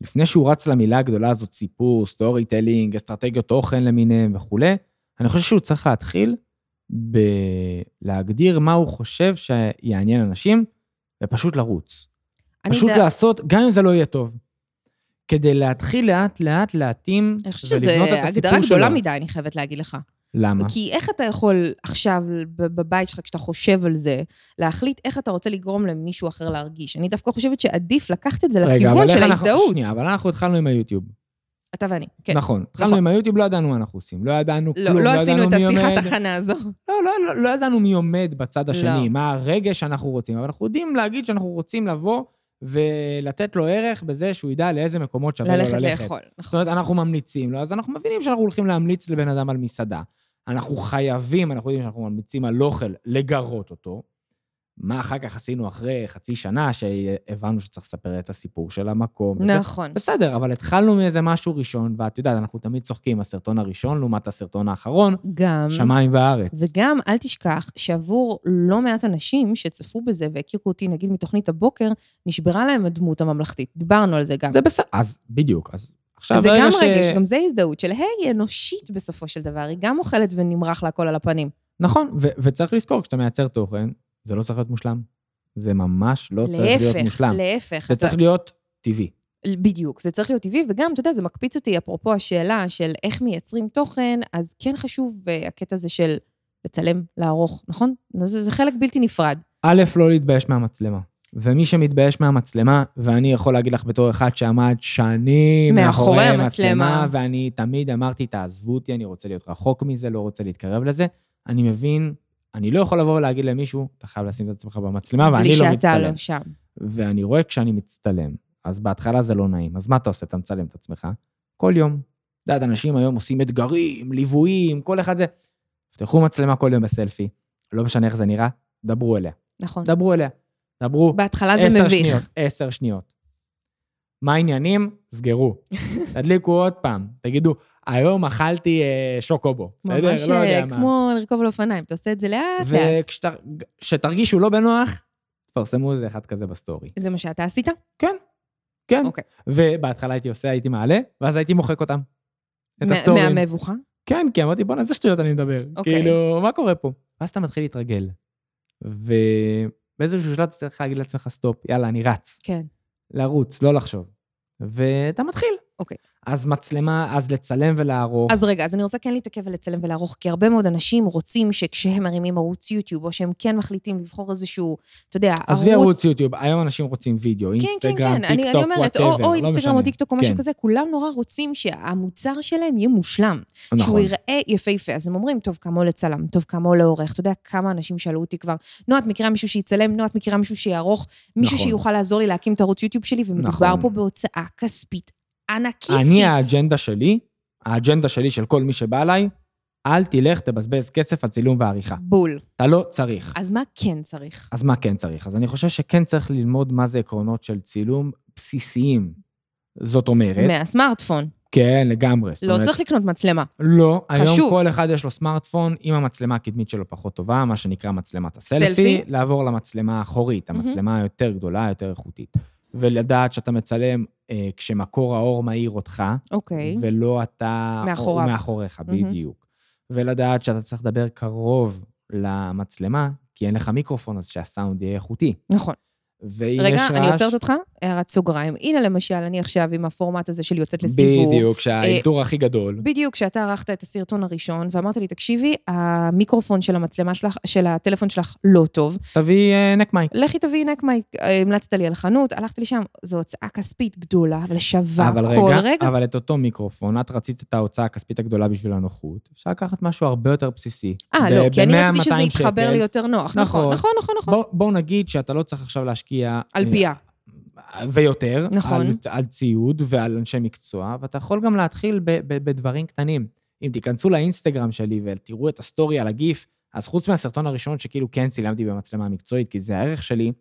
Speaker 1: לפני שהוא רץ למילה הגדולה הזאת, סיפור, storytelling, אסטרטגיות תוכן למיניהם וכולי, אני חושב שהוא צריך להתחיל בלהגדיר מה הוא חושב שיעניין אנשים, ופשוט לרוץ.
Speaker 2: אני
Speaker 1: פשוט
Speaker 2: יודע-
Speaker 1: לעשות, גם אם זה לא יהיה טוב. כדי להתחיל לאט-לאט להתאים
Speaker 2: אני חושבת
Speaker 1: ולבנות
Speaker 2: שזו
Speaker 1: את הסיפור
Speaker 2: הגדרה גדולה
Speaker 1: שלו.
Speaker 2: מדי, אני חייבת להגיד לך.
Speaker 1: למה?
Speaker 2: כי איך אתה יכול עכשיו, בבית שלך, כשאתה חושב על זה, להחליט איך אתה רוצה לגרום למישהו אחר להרגיש? אני דווקא חושבת שעדיף לקחת את זה
Speaker 1: רגע,
Speaker 2: לכיוון של
Speaker 1: אנחנו-
Speaker 2: ההזדהות.
Speaker 1: שנייה, אבל אנחנו התחלנו עם היוטיוב.
Speaker 2: אתה ואני, כן.
Speaker 1: נכון. התחלנו
Speaker 2: נכון.
Speaker 1: עם היוטיוב, לא ידענו מה אנחנו עושים. לא ידענו
Speaker 2: לא,
Speaker 1: כלום,
Speaker 2: לא עשינו
Speaker 1: ידענו
Speaker 2: את
Speaker 1: מי
Speaker 2: השיחת
Speaker 1: עומד.
Speaker 2: הכנה הזו.
Speaker 1: לא, לא, לא, לא ידענו מי עומד בצד השני,
Speaker 2: לא.
Speaker 1: מה הרגש שאנחנו רוצים, אבל אנחנו יודעים להגיד שאנחנו רוצים לבוא ולתת לו ערך בזה שהוא ידע לאיזה מקומות שווה לו
Speaker 2: ללכת
Speaker 1: ללכת.
Speaker 2: לאכול,
Speaker 1: זאת
Speaker 2: נכון.
Speaker 1: אומרת, אנחנו ממליצים לו, אז אנחנו מבינים שאנחנו הולכים להמליץ לבן אדם על מסעדה. אנחנו חייבים, אנחנו יודעים שאנחנו ממליצים על אוכל, לגרות אותו. מה אחר כך עשינו אחרי חצי שנה, שהבנו שצריך לספר את הסיפור של המקום. וזה-
Speaker 2: נכון.
Speaker 1: בסדר, אבל התחלנו מאיזה משהו ראשון, ואת יודעת, אנחנו תמיד צוחקים, הסרטון הראשון לעומת הסרטון האחרון,
Speaker 2: גם...
Speaker 1: שמיים וארץ.
Speaker 2: וגם, אל תשכח שעבור לא מעט אנשים שצפו בזה והכירו אותי, נגיד מתוכנית הבוקר, נשברה להם הדמות הממלכתית. דיברנו על זה גם.
Speaker 1: זה בסדר, אז בדיוק, אז עכשיו,
Speaker 2: זה גם
Speaker 1: ש...
Speaker 2: רגש, גם זה הזדהות של, היי, היא אנושית בסופו של דבר, היא גם אוכלת ונמרח לה הכל על הפנים.
Speaker 1: נכון, ו- וצריך לזכור, כשאתה מייצר תוכן, זה לא צריך להיות מושלם. זה ממש לא צריך להיות
Speaker 2: להפך,
Speaker 1: מושלם.
Speaker 2: להפך.
Speaker 1: זה
Speaker 2: אתה-
Speaker 1: צריך להיות טבעי.
Speaker 2: בדיוק, זה צריך להיות טבעי, וגם, אתה יודע, זה מקפיץ אותי, אפרופו השאלה של איך מייצרים תוכן, אז כן חשוב uh, הקטע הזה של לצלם, לערוך, נכון? זה, זה חלק בלתי נפרד.
Speaker 1: א', לא להתבייש מהמצלמה. ומי שמתבייש מהמצלמה, ואני יכול להגיד לך בתור אחד שעמד שנים
Speaker 2: מאחורי המצלמה.
Speaker 1: המצלמה, ואני תמיד אמרתי, תעזבו אותי, אני רוצה להיות רחוק מזה, לא רוצה להתקרב לזה. אני מבין, אני לא יכול לבוא ולהגיד למישהו, אתה חייב לשים את עצמך במצלמה, ואני
Speaker 2: בלי
Speaker 1: לא
Speaker 2: שאתה
Speaker 1: מצטלם.
Speaker 2: לא שם.
Speaker 1: ואני רואה כשאני מצטלם, אז בהתחלה זה לא נעים. אז מה אתה עושה? אתה מצלם את עצמך כל יום. את יודעת, אנשים היום עושים אתגרים, ליוויים, כל אחד זה. תפתחו מצלמה כל יום בסלפי, לא משנה איך זה נראה, דברו אליה.
Speaker 2: נכון.
Speaker 1: דברו אליה. דברו
Speaker 2: בהתחלה זה מביך.
Speaker 1: שניות, עשר שניות. מה העניינים? סגרו. תדליקו עוד פעם, תגידו, היום אכלתי אה, שוקובו, בסדר?
Speaker 2: ממש
Speaker 1: לא יודע
Speaker 2: אה,
Speaker 1: מה.
Speaker 2: כמו לרכוב על אופניים, אתה עושה את זה לאט לאט.
Speaker 1: וכשתרגישו לא בנוח, תפרסמו איזה אחד כזה בסטורי.
Speaker 2: זה מה שאתה עשית?
Speaker 1: כן, כן.
Speaker 2: אוקיי.
Speaker 1: ובהתחלה הייתי עושה, הייתי מעלה, ואז הייתי מוחק אותם. את הסטוריז.
Speaker 2: מהמבוכה?
Speaker 1: כן, כי אמרתי, בואנה, איזה שטויות אני מדבר.
Speaker 2: אוקיי.
Speaker 1: כאילו, מה קורה פה? ואז אתה מתחיל להתרגל. ובאיזשהו שלב אתה צריך להגיד לעצמך, סטופ, יאללה, אני רץ.
Speaker 2: כן.
Speaker 1: לרוץ, לא לחשוב. ואתה מתחיל.
Speaker 2: אוקיי.
Speaker 1: אז מצלמה, אז לצלם ולערוך.
Speaker 2: אז רגע, אז אני רוצה כן להתעכב ולצלם ולערוך, כי הרבה מאוד אנשים רוצים שכשהם מרימים ערוץ יוטיוב, או שהם כן מחליטים לבחור איזשהו, אתה יודע, ערוץ...
Speaker 1: עזבי ערוץ יוטיוב, היום אנשים רוצים וידאו,
Speaker 2: כן, כן,
Speaker 1: אינסטגרם,
Speaker 2: כן, אני,
Speaker 1: טיק
Speaker 2: אני
Speaker 1: טוק,
Speaker 2: אומרת, או,
Speaker 1: whatever,
Speaker 2: או
Speaker 1: לא
Speaker 2: אינסטגרם
Speaker 1: משנה.
Speaker 2: או טיק טוק או משהו
Speaker 1: כן,
Speaker 2: כזה, כולם נורא רוצים שהמוצר שלהם יהיה מושלם. שהוא
Speaker 1: נכון.
Speaker 2: ייראה יפהפה. אז הם אומרים, טוב, כמה עולה צלם, טוב, כמה עולה עורך. אתה יודע כמה אנשים שאלו אותי כבר, נועה, את מכירה מישהו שיצלם, נועה, את מכירה מישהו שיערוך, מישהו
Speaker 1: נכון.
Speaker 2: שיוכל לעזור לי להקים את ערוץ יוטיוב שלי, ומדובר
Speaker 1: נכון.
Speaker 2: פה בהוצאה כספית ענקיסטית.
Speaker 1: אני, האג'נדה שלי, האג'נדה שלי של כל מי שבא אליי, אל תלך, תבזבז כסף על צילום ועריכה.
Speaker 2: בול.
Speaker 1: אתה לא צריך.
Speaker 2: אז מה כן צריך?
Speaker 1: אז מה כן צריך? אז אני חושב שכן צריך ללמוד מה זה עקרונות של צילום בסיסיים. זאת אומרת,
Speaker 2: מהסמארטפון.
Speaker 1: כן, לגמרי.
Speaker 2: לא
Speaker 1: אומרת,
Speaker 2: צריך לקנות מצלמה.
Speaker 1: לא, היום
Speaker 2: חשוב.
Speaker 1: כל אחד יש לו סמארטפון עם המצלמה הקדמית שלו פחות טובה, מה שנקרא מצלמת הסלפי,
Speaker 2: סלפי.
Speaker 1: לעבור למצלמה האחורית. המצלמה היותר גדולה, יותר איכותית. ולדעת שאתה מצלם אה, כשמקור האור מאיר אותך,
Speaker 2: אוקיי.
Speaker 1: ולא אתה...
Speaker 2: מאחוריו.
Speaker 1: או מאחוריך,
Speaker 2: מהמם.
Speaker 1: בדיוק. ולדעת שאתה צריך לדבר קרוב למצלמה, כי אין לך מיקרופון, אז שהסאונד יהיה איכותי.
Speaker 2: נכון.
Speaker 1: ואם
Speaker 2: רגע,
Speaker 1: יש רעש...
Speaker 2: אני עוצרת אותך, הערת סוגריים. הנה למשל, אני עכשיו עם הפורמט הזה של יוצאת לסיבוב.
Speaker 1: בדיוק, שהאלתור הכי גדול.
Speaker 2: בדיוק, כשאתה ערכת את הסרטון הראשון, ואמרת לי, תקשיבי, המיקרופון של המצלמה שלך, של הטלפון שלך לא טוב,
Speaker 1: תביאי אה, נק מייק.
Speaker 2: לכי תביאי נק מייק. אה, המלצת לי על חנות, הלכתי לשם, זו הוצאה כספית גדולה, אבל שווה
Speaker 1: אבל
Speaker 2: כל
Speaker 1: רגע,
Speaker 2: רגע.
Speaker 1: אבל את אותו מיקרופון, את רצית את ההוצאה הכספית הגדולה בשביל הנוחות, אפשר לקחת משהו הרבה יותר בסיסי.
Speaker 2: אה, לא, כי אני רציתי שזה
Speaker 1: 200
Speaker 2: יתחבר. לי יותר נוח. נכון,
Speaker 1: נכון.
Speaker 2: נכון, נכון, נכון.
Speaker 1: בוא- בואו נגיד שאתה לא צריך עכשיו להשקיע...
Speaker 2: על
Speaker 1: אה,
Speaker 2: פיה.
Speaker 1: ויותר,
Speaker 2: נכון.
Speaker 1: על, על ציוד ועל אנשי מקצוע, ואתה יכול גם להתחיל ב, ב, בדברים קטנים. אם תיכנסו לאינסטגרם שלי ותראו את הסטורי על הגיף, אז חוץ מהסרטון הראשון שכאילו כן צילמתי במצלמה המקצועית, כי זה הערך שלי,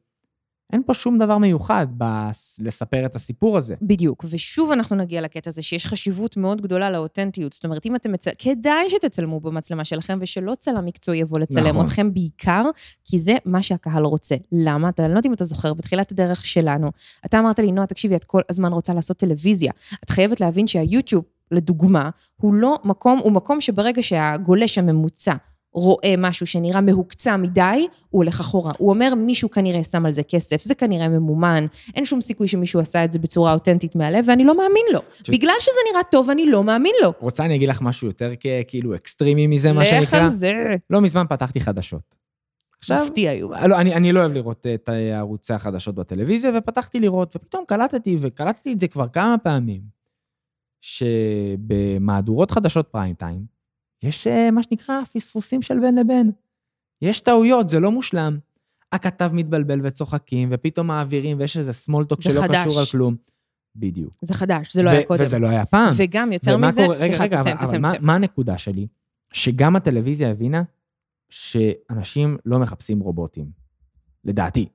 Speaker 1: אין פה שום דבר מיוחד בלספר את הסיפור הזה.
Speaker 2: בדיוק, ושוב אנחנו נגיע לקטע הזה שיש חשיבות מאוד גדולה לאותנטיות. זאת אומרת, אם אתם מצל... כדאי שתצלמו במצלמה שלכם, ושלא צלם מקצועי יבוא לצלם
Speaker 1: נכון.
Speaker 2: אתכם בעיקר, כי זה מה שהקהל רוצה. למה? אתה אני לא יודעת אם אתה זוכר, בתחילת הדרך שלנו, אתה אמרת לי, נועה, תקשיבי, את כל הזמן רוצה לעשות טלוויזיה. את חייבת להבין שהיוטיוב, לדוגמה, הוא לא מקום, הוא מקום שברגע שהגולש הממוצע רואה משהו שנראה מהוקצע מדי, הוא הולך אחורה. הוא אומר, מישהו כנראה שם על זה כסף, זה כנראה ממומן, אין שום סיכוי שמישהו עשה את זה בצורה אותנטית מהלב, ואני לא מאמין לו.
Speaker 1: ש-
Speaker 2: בגלל שזה נראה טוב, אני לא מאמין לו.
Speaker 1: רוצה אני אגיד לך משהו יותר כאילו אקסטרימי מזה, מה
Speaker 2: לך
Speaker 1: שנקרא?
Speaker 2: על זה.
Speaker 1: לא מזמן פתחתי חדשות. עכשיו,
Speaker 2: מפתיע, יובל.
Speaker 1: לא, אני, אני לא אוהב לראות את ערוצי החדשות בטלוויזיה, ופתחתי לראות, ופתאום קלטתי, וקלטתי את זה כבר כמה פעמים, שבמהדורות חדשות פריים טיים, יש אה, מה שנקרא פספוסים של בין לבין. יש טעויות, זה לא מושלם. הכתב מתבלבל וצוחקים, ופתאום מעבירים, ויש איזה סמולטוק שלא
Speaker 2: חדש.
Speaker 1: קשור על כלום. בדיוק.
Speaker 2: זה חדש, זה לא היה קודם.
Speaker 1: וזה לא היה פעם.
Speaker 2: וגם יותר מזה,
Speaker 1: קורה- רגע,
Speaker 2: סליחה,
Speaker 1: רגע,
Speaker 2: תסיים, תסיים,
Speaker 1: מה-. מה הנקודה שלי? שגם הטלוויזיה הבינה שאנשים לא מחפשים רובוטים. לדעתי.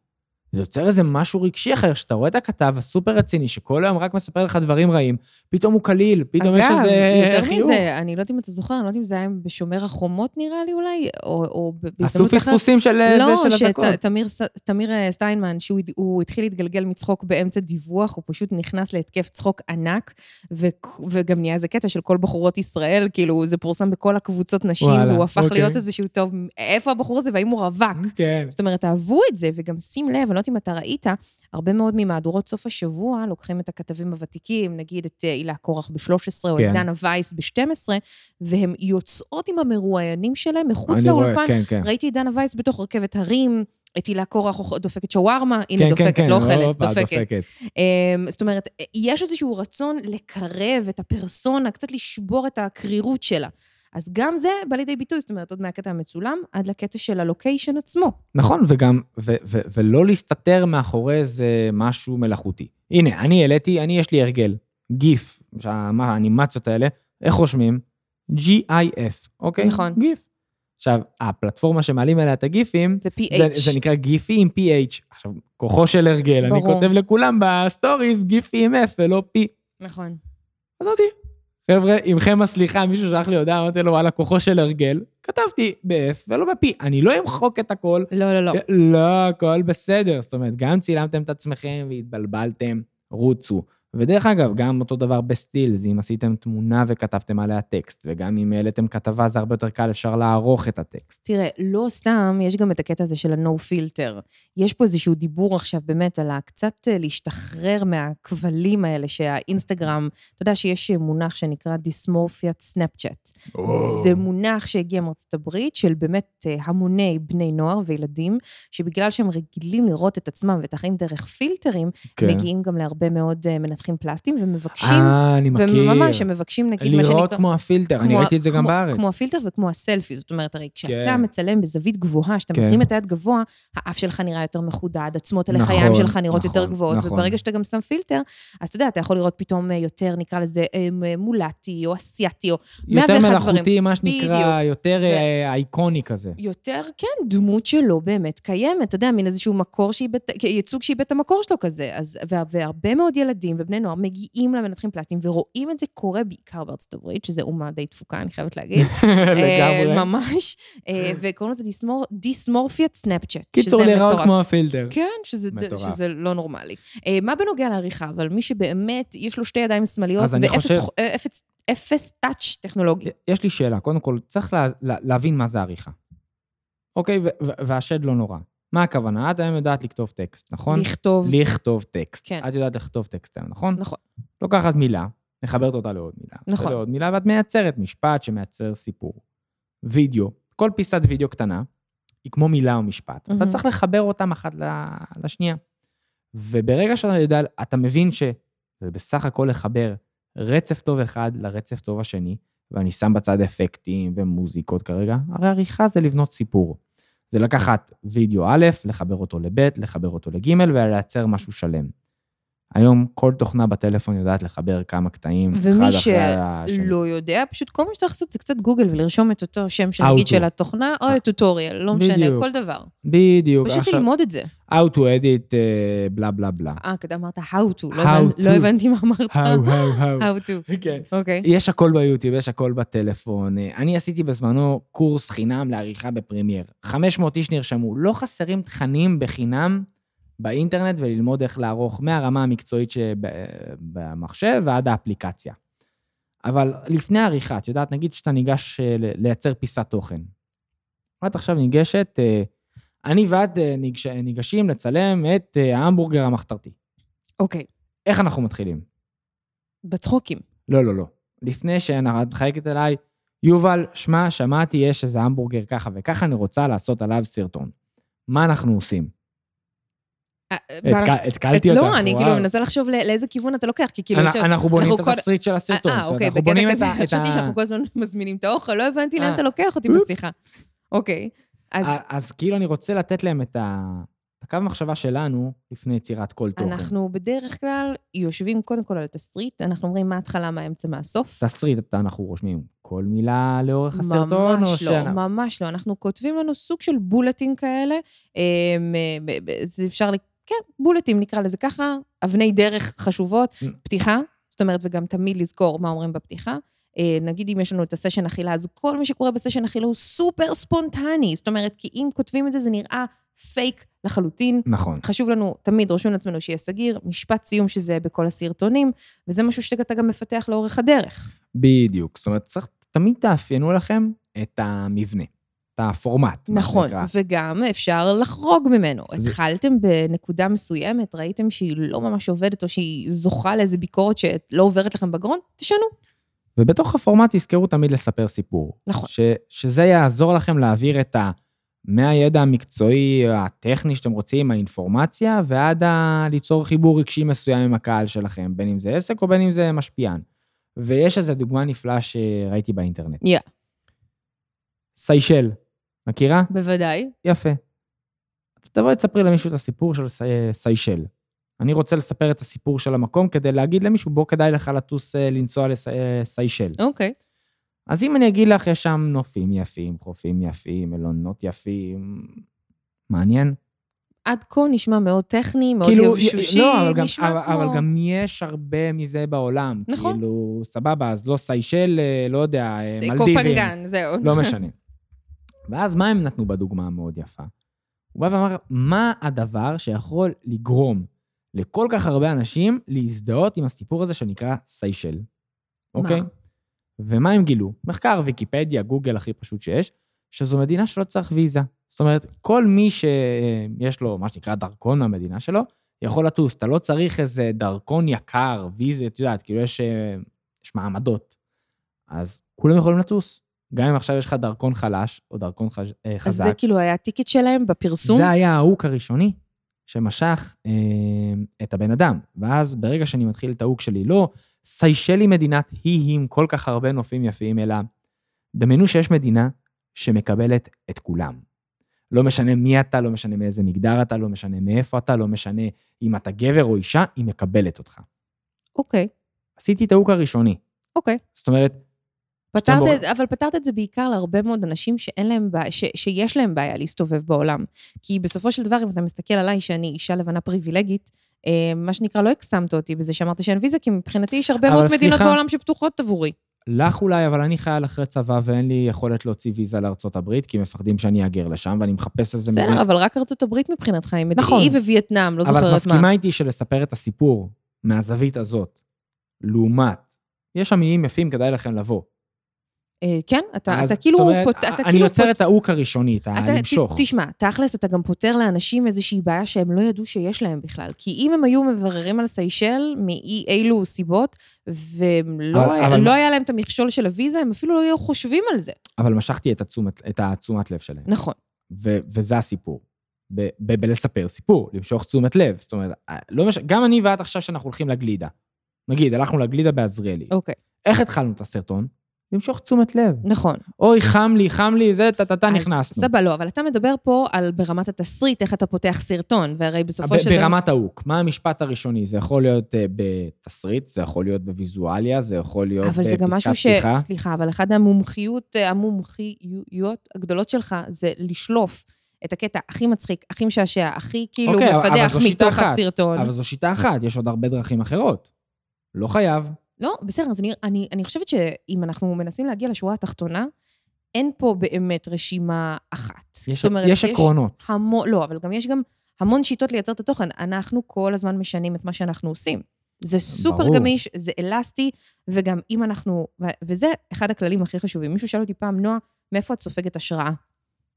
Speaker 1: זה יוצר איזה משהו רגשי אחר, שאתה רואה את הכתב הסופר רציני, שכל היום רק מספר לך דברים רעים, פתאום הוא קליל, פתאום יש איזה
Speaker 2: אגב, יותר
Speaker 1: חיוך.
Speaker 2: מזה, אני לא יודעת אם אתה זוכר, אני לא יודעת אם זה היה בשומר החומות נראה לי אולי, או, או
Speaker 1: עשו
Speaker 2: בהזדמנות אחרת.
Speaker 1: פספוסים של אה,
Speaker 2: לא,
Speaker 1: זה, של אזעקות.
Speaker 2: שתמיר תמיר אה, סטיינמן, שהוא הוא התחיל להתגלגל מצחוק באמצע דיווח, הוא פשוט נכנס להתקף צחוק ענק, ו, וגם נהיה איזה קטע של כל בחורות ישראל, כאילו, זה פורסם בכל הקבוצות נשים,
Speaker 1: וואלה,
Speaker 2: והוא הפך
Speaker 1: אוקיי.
Speaker 2: להיות איזשהו טוב, איפה הבחור הזה והאם הוא רווק?
Speaker 1: כן.
Speaker 2: זאת אומרת, אהבו את זה, וגם שים לב, לא יודעת אם אתה ראית, הרבה מאוד ממהדורות סוף השבוע לוקחים את הכתבים הוותיקים, נגיד את אה, הילה קורח ב-13, או את
Speaker 1: כן.
Speaker 2: דנה וייס ב-12, והן יוצאות עם המרואיינים שלהם מחוץ לאולפן.
Speaker 1: כן, כן.
Speaker 2: ראיתי את דנה וייס בתוך רכבת הרים, את הילה קורח דופקת שווארמה, הנה
Speaker 1: כן, כן,
Speaker 2: דופקת,
Speaker 1: כן,
Speaker 2: לא אוכלת,
Speaker 1: הופה,
Speaker 2: דופקת. אמ, זאת אומרת, יש איזשהו רצון לקרב את הפרסונה, קצת לשבור את הקרירות שלה. אז גם זה בא לידי ביטוי, זאת אומרת, עוד מהקטע המצולם עד לקטע של הלוקיישן עצמו.
Speaker 1: נכון, וגם, ו- ו- ולא להסתתר מאחורי איזה משהו מלאכותי. הנה, אני העליתי, אני, יש לי הרגל, גיף, האנימציות האלה, איך רושמים? GIF, אוקיי?
Speaker 2: נכון.
Speaker 1: גיף. עכשיו, הפלטפורמה שמעלים אליה את הגיפים,
Speaker 2: זה PH.
Speaker 1: זה, זה נקרא גיפי עם PH. עכשיו, כוחו של הרגל, אני
Speaker 2: ברור.
Speaker 1: כותב לכולם בסטוריז גיפי עם F ולא P.
Speaker 2: נכון.
Speaker 1: עזבתי. חבר'ה, עמכם הסליחה, מישהו שלח לי הודעה, אמרתי לו, וואלה, כוחו של הרגל, כתבתי ב-F ולא ב-P. אני לא אמחוק את הכל,
Speaker 2: לא, לא, לא.
Speaker 1: לא, הכל בסדר. זאת אומרת, גם צילמתם את עצמכם והתבלבלתם, רוצו. ודרך אגב, גם אותו דבר בסטילס, אם עשיתם תמונה וכתבתם עליה טקסט, וגם אם העליתם כתבה, זה הרבה יותר קל, אפשר לערוך את הטקסט.
Speaker 2: תראה, לא סתם, יש גם את הקטע הזה של ה-no filter. יש פה איזשהו דיבור עכשיו באמת על הקצת אה, להשתחרר מהכבלים האלה שהאינסטגרם, אתה יודע שיש מונח שנקרא דיסמורפיית סנאפצ'אט. זה מונח שהגיע מארצות הברית של באמת אה, המוני בני נוער וילדים, שבגלל שהם רגילים לראות את עצמם ואת החיים דרך פילטרים,
Speaker 1: כן.
Speaker 2: מגיעים גם להרבה מאוד אה, מנתחים פלסטיים ומבקשים,
Speaker 1: אה, אני מכיר.
Speaker 2: וממש הם מבקשים נגיד מה שנקרא...
Speaker 1: לראות כמו הפילטר, אני
Speaker 2: כמו-
Speaker 1: ראיתי את זה גם בארץ.
Speaker 2: כמו הפילטר וכמו הסלפי, זאת אומרת, הרי כשאתה
Speaker 1: כן.
Speaker 2: מצלם בזווית גבוהה, כשאתה
Speaker 1: כן.
Speaker 2: מרים את היד גבוה, האף שלך נראה יותר מחודד, עצמות הלחיים
Speaker 1: נכון,
Speaker 2: שלך נראות יותר
Speaker 1: נכון,
Speaker 2: גבוהות,
Speaker 1: נכון.
Speaker 2: וברגע שאתה גם שם פילטר, אז אתה יודע, אתה יכול לראות פתאום אה, יותר, נקרא לזה, אה, מולטי או אסיאתי, או מאה
Speaker 1: יותר
Speaker 2: ואחד
Speaker 1: מלאכותי,
Speaker 2: דברים.
Speaker 1: מה שנקרא, יותר
Speaker 2: ו-
Speaker 1: אה, אייקוני כזה.
Speaker 2: יותר, כן, דמות שלו באמת קיימת, אתה יודע, מין איזשהו מקור שאיבד, ייצוג שאיבד את המקור שלו כזה. אז, וה- והרבה מאוד ילדים ובני נוער מגיעים למנתחים פלסטיים ורואים את זה קורה בעיקר בארצות הברית, שזה אומה די תפוקה, אני חייבת להגיד.
Speaker 1: לגמרי.
Speaker 2: אה, ממש, אה, וקוראים לזה דיסמור, דיסמורפיית סנאפצ'אט.
Speaker 1: קיצור, להיראות. כמו הפילטר.
Speaker 2: כן, שזה, לא נורמלי. אה, מה בנוגע לעריכה? אבל מי שבאמת, יש לו שתי ידיים שמאליות ואפס אפס- טאץ' טכנולוגי.
Speaker 1: יש לי שאלה, קודם כל, צריך לה, לה, להבין מה זה עריכה. אוקיי, והשד לא נורא. מה הכוונה? את היום יודעת לכתוב טקסט, נכון?
Speaker 2: לכתוב.
Speaker 1: לכתוב טקסט.
Speaker 2: כן.
Speaker 1: את יודעת לכתוב טקסט היום, נכון?
Speaker 2: נכון.
Speaker 1: לוקחת מילה, מחברת אותה לעוד מילה.
Speaker 2: נכון.
Speaker 1: לעוד מילה, ואת מייצרת משפט שמייצר סיפור. וידאו, כל פיסת וידאו קטנה, היא כמו מילה או משפט. אתה
Speaker 2: מהמם.
Speaker 1: צריך לחבר אותם אחת לשנייה. וברגע שאתה יודע, אתה מבין שזה בסך הכל לחבר רצף טוב אחד לרצף טוב השני, ואני שם בצד אפקטים ומוזיקות כרגע, הרי עריכה זה לבנות סיפור. זה לקחת וידאו א', לחבר אותו לב', לחבר אותו לג' ולייצר משהו שלם. היום כל תוכנה בטלפון יודעת לחבר כמה קטעים, אחד
Speaker 2: ומי
Speaker 1: אחרי השני.
Speaker 2: שלא יודע, פשוט כל מה שצריך לעשות זה קצת גוגל ולרשום את אותו שם של נגיד. של התוכנה, או את טוטוריאל, לא משנה. כל דבר.
Speaker 1: בדיוק.
Speaker 2: פשוט
Speaker 1: עכשיו,
Speaker 2: ללמוד את זה.
Speaker 1: How to edit, אה, בלה בלה בלה.
Speaker 2: אה, אתה אמרת how to, לא. לא הבנתי מה אמרת.
Speaker 1: How, how, how.
Speaker 2: how to,
Speaker 1: כן.
Speaker 2: אוקיי.
Speaker 1: יש הכל ביוטיוב, יש הכל בטלפון. אה, אני עשיתי בזמנו קורס חינם לעריכה בפרמייר. 500 איש נרשמו. לא חסרים תכנים בחינם באינטרנט וללמוד איך לערוך מהרמה המקצועית שבמחשב ועד האפליקציה. אבל לפני העריכה, את יודעת, נגיד שאתה ניגש אה, לייצר פיסת תוכן. את עכשיו ניגשת, אה, אני ואת אה, ניגש, ניגשים לצלם את ההמבורגר המחתרתי.
Speaker 2: אוקיי,
Speaker 1: איך אנחנו מתחילים?
Speaker 2: בצחוקים.
Speaker 1: לא, לא, לא. לפני שאת מחייגת אליי, יובל, שמע, שמעתי, יש איזה המבורגר ככה וככה, אני רוצה לעשות עליו סרטון. מה אנחנו עושים?
Speaker 2: אה,
Speaker 1: התק- התקלתי אותך,
Speaker 2: לא, אני כאילו
Speaker 1: וואו.
Speaker 2: מנסה לחשוב לא- לאיזה כיוון אתה לוקח, כי כאילו...
Speaker 1: אנחנו בונים את התסריט של הסרטון.
Speaker 2: אה, אוקיי, בקטע כזה, חשבתי שאנחנו כל הזמן מזמינים את האוכל, לא הבנתי לאן
Speaker 1: אה.
Speaker 2: אתה לוקח אותי. בשיחה. אוקיי, אז
Speaker 1: אז- כאילו אני רוצה לתת להם את הקו המחשבה שלנו לפני יצירת כל תוכן.
Speaker 2: אנחנו בדרך כלל יושבים קודם כל על תסריט, אנחנו אומרים מה ההתחלה, מה האמצע, מה הסוף.
Speaker 1: תסריט, אנחנו רושמים כל מילה לאורך הסרטון,
Speaker 2: ממש לא, ממש לא. אנחנו כותבים לנו סוג של בולטים כאלה. אה, אפשר כן, בולטים נקרא לזה ככה, אבני דרך חשובות,
Speaker 1: Mm.
Speaker 2: פתיחה, זאת אומרת, וגם תמיד לזכור מה אומרים בפתיחה. אה, נגיד אם יש לנו את הסשן אכילה, אז כל מה שקורה בסשן אכילה הוא סופר ספונטני. זאת אומרת, כי אם כותבים את זה, זה נראה פייק לחלוטין.
Speaker 1: נכון.
Speaker 2: חשוב לנו, תמיד רושמים לעצמנו שיהיה סגיר, משפט סיום שזה בכל הסרטונים, וזה משהו שאתה גם מפתח לאורך הדרך.
Speaker 1: בדיוק. זאת אומרת, צריך, תמיד תאפיינו לכם את המבנה, הפורמט.
Speaker 2: נכון. וגם אפשר לחרוג ממנו.
Speaker 1: זה-
Speaker 2: התחלתם בנקודה מסוימת, ראיתם שהיא לא ממש עובדת, או שהיא זוכה לאיזו ביקורת שלא עוברת לכם בגרון, תשנו.
Speaker 1: ובתוך הפורמט תזכרו תמיד לספר סיפור.
Speaker 2: נכון.
Speaker 1: ש, שזה יעזור לכם להעביר את ה... מהידע המקצועי, הטכני שאתם רוצים, האינפורמציה, ועד ה... ליצור חיבור רגשי מסוים עם הקהל שלכם, בין אם זה עסק או בין אם זה משפיען. ויש איזו דוגמה נפלאה שראיתי באינטרנט.
Speaker 2: יא.
Speaker 1: סיישל, מכירה?
Speaker 2: בוודאי.
Speaker 1: יפה. תבואי תספרי למישהו את הסיפור של סי... סיישל. אני רוצה לספר את הסיפור של המקום כדי להגיד למישהו, בוא כדאי לך לטוס, אה, לנסוע לסיישל.
Speaker 2: אוקיי.
Speaker 1: אז אם אני אגיד לך, יש שם נופים יפים, חופים יפים, מלונות יפים, מעניין.
Speaker 2: עד כה נשמע מאוד טכני, מאוד
Speaker 1: כאילו,
Speaker 2: יבשושי,
Speaker 1: לא, אבל גם,
Speaker 2: נשמע
Speaker 1: אבל,
Speaker 2: כמו...
Speaker 1: אבל גם יש הרבה מזה בעולם.
Speaker 2: נכון.
Speaker 1: כאילו, סבבה, אז לא סיישל, אה, לא יודע, אה, מלדיבים.
Speaker 2: קופנגן, זהו.
Speaker 1: לא משנה. ואז מה הם נתנו בדוגמה המאוד יפה? הוא בא ואמר, מה הדבר שיכול לגרום לכל כך הרבה אנשים להזדהות עם הסיפור הזה שנקרא סיישל, אוקיי? ומה הם גילו? מחקר, ויקיפדיה, גוגל הכי פשוט שיש, שזו מדינה שלא צריך ויזה. זאת אומרת, כל מי שיש לו מה שנקרא דרכון מהמדינה שלו, יכול לטוס. אתה לא צריך איזה דרכון יקר, ויזה, את יודעת, כאילו יש, אה, יש מעמדות. אז כולם יכולים לטוס. גם אם עכשיו יש לך דרכון חלש או דרכון חז... אה,
Speaker 2: אז
Speaker 1: חזק.
Speaker 2: זה כאילו היה ה ticket שלהם בפרסום?
Speaker 1: זה היה ה hook הראשוני שמשך אה, את הבן אדם. ואז ברגע שאני מתחיל את ה hook שלי, לא סיישל מדינה היא עם כל כך הרבה נופים יפים, אלא דמיינו שיש מדינה שמקבלת את כולם. לא משנה מי אתה, לא משנה מאיזה מגדר אתה, לא משנה מאיפה אתה, לא משנה אם אתה גבר או אישה, היא מקבלת אותך.
Speaker 2: אוקיי,
Speaker 1: עשיתי את ההוק הראשוני.
Speaker 2: אוקיי.
Speaker 1: זאת אומרת,
Speaker 2: פתרת, את- אבל פתרת את זה בעיקר להרבה מאוד אנשים שאין להם בעיה, ש, שיש להם בעיה להסתובב בעולם. כי בסופו של דבר, אם אתה מסתכל עליי, שאני אישה לבנה פריבילגית, אה, מה שנקרא, לא הקסמת אותי בזה שאמרת שאין ויזה, כי מבחינתי יש הרבה מאוד מדינות
Speaker 1: סליחה.
Speaker 2: בעולם שפתוחות עבורי.
Speaker 1: לך אולי, אבל אני חייל אחרי צבא ואין לי יכולת להוציא ויזה לארצות הברית, כי מפחדים שאני אהגר לשם, ואני מחפש איזה
Speaker 2: בסדר, אבל רק ארצות הברית מבחינתך, היא
Speaker 1: נכון.
Speaker 2: ווייטנאם, לא
Speaker 1: אבל את
Speaker 2: זוכרת
Speaker 1: מסכימה
Speaker 2: מה.
Speaker 1: איתי שלספר את הסיפור מהזווית הזאת, לעומת, יש שם איים יפים, כדאי לכם לבוא.
Speaker 2: אה, כן, אתה, אתה כאילו...
Speaker 1: זאת אומרת,
Speaker 2: פות, אתה
Speaker 1: אני
Speaker 2: כאילו
Speaker 1: יוצר
Speaker 2: פות-
Speaker 1: את ההוק הראשוני, את
Speaker 2: אתה,
Speaker 1: הלמשוך.
Speaker 2: ת, תשמע, תכלס, אתה גם פותר לאנשים איזושהי בעיה שהם לא ידעו שיש להם בכלל. כי אם הם היו מבררים על סיישל מאי אילו סיבות, ולא
Speaker 1: אבל-
Speaker 2: היה,
Speaker 1: אבל-
Speaker 2: לא היה להם את המכשול של הוויזה, הם אפילו לא היו חושבים על זה.
Speaker 1: אבל משכתי את התשומת, את התשומת לב שלהם.
Speaker 2: נכון.
Speaker 1: ו- וזה הסיפור. ב- ב- בלספר סיפור, למשוך תשומת לב. זאת אומרת, לא מש... גם אני ואת עכשיו שאנחנו הולכים לגלידה. נגיד, הלכנו לגלידה בעזריאלי.
Speaker 2: אוקיי,
Speaker 1: איך התחלנו את הסרטון? למשוך תשומת לב.
Speaker 2: נכון.
Speaker 1: אוי, חם לי, חם לי, זה, טה-טה-טה, נכנסנו.
Speaker 2: סבבה, לא, אבל אתה מדבר פה על ברמת התסריט, איך אתה פותח סרטון, והרי בסופו של דבר...
Speaker 1: ברמת ההוק, מה המשפט הראשוני? זה יכול להיות uh, בתסריט, זה יכול להיות בוויזואליה, זה יכול להיות
Speaker 2: אבל זה גם
Speaker 1: בפסקת
Speaker 2: משהו ש...
Speaker 1: פתיחה.
Speaker 2: סליחה, אבל אחת המומחיות, המומחיות הגדולות שלך זה לשלוף את הקטע הכי מצחיק, הכי משעשע, הכי כאילו
Speaker 1: אוקיי, אבל- אבל
Speaker 2: מפדח מתוך
Speaker 1: אחת.
Speaker 2: הסרטון.
Speaker 1: אבל זו שיטה אחת, יש עוד הרבה דרכים אחרות. לא חייב.
Speaker 2: לא, בסדר, אז אני, אני, אני חושבת שאם אנחנו מנסים להגיע לשורה התחתונה, אין פה באמת רשימה אחת.
Speaker 1: יש, יש עקרונות.
Speaker 2: המון, לא, אבל גם יש גם המון שיטות לייצר את התוכן. אנחנו כל הזמן משנים את מה שאנחנו עושים. זה סופר
Speaker 1: ברור.
Speaker 2: גמיש, זה אלסטי, וגם אם אנחנו... וזה אחד הכללים הכי חשובים. מישהו שאל אותי פעם, נועה, מאיפה את סופגת השראה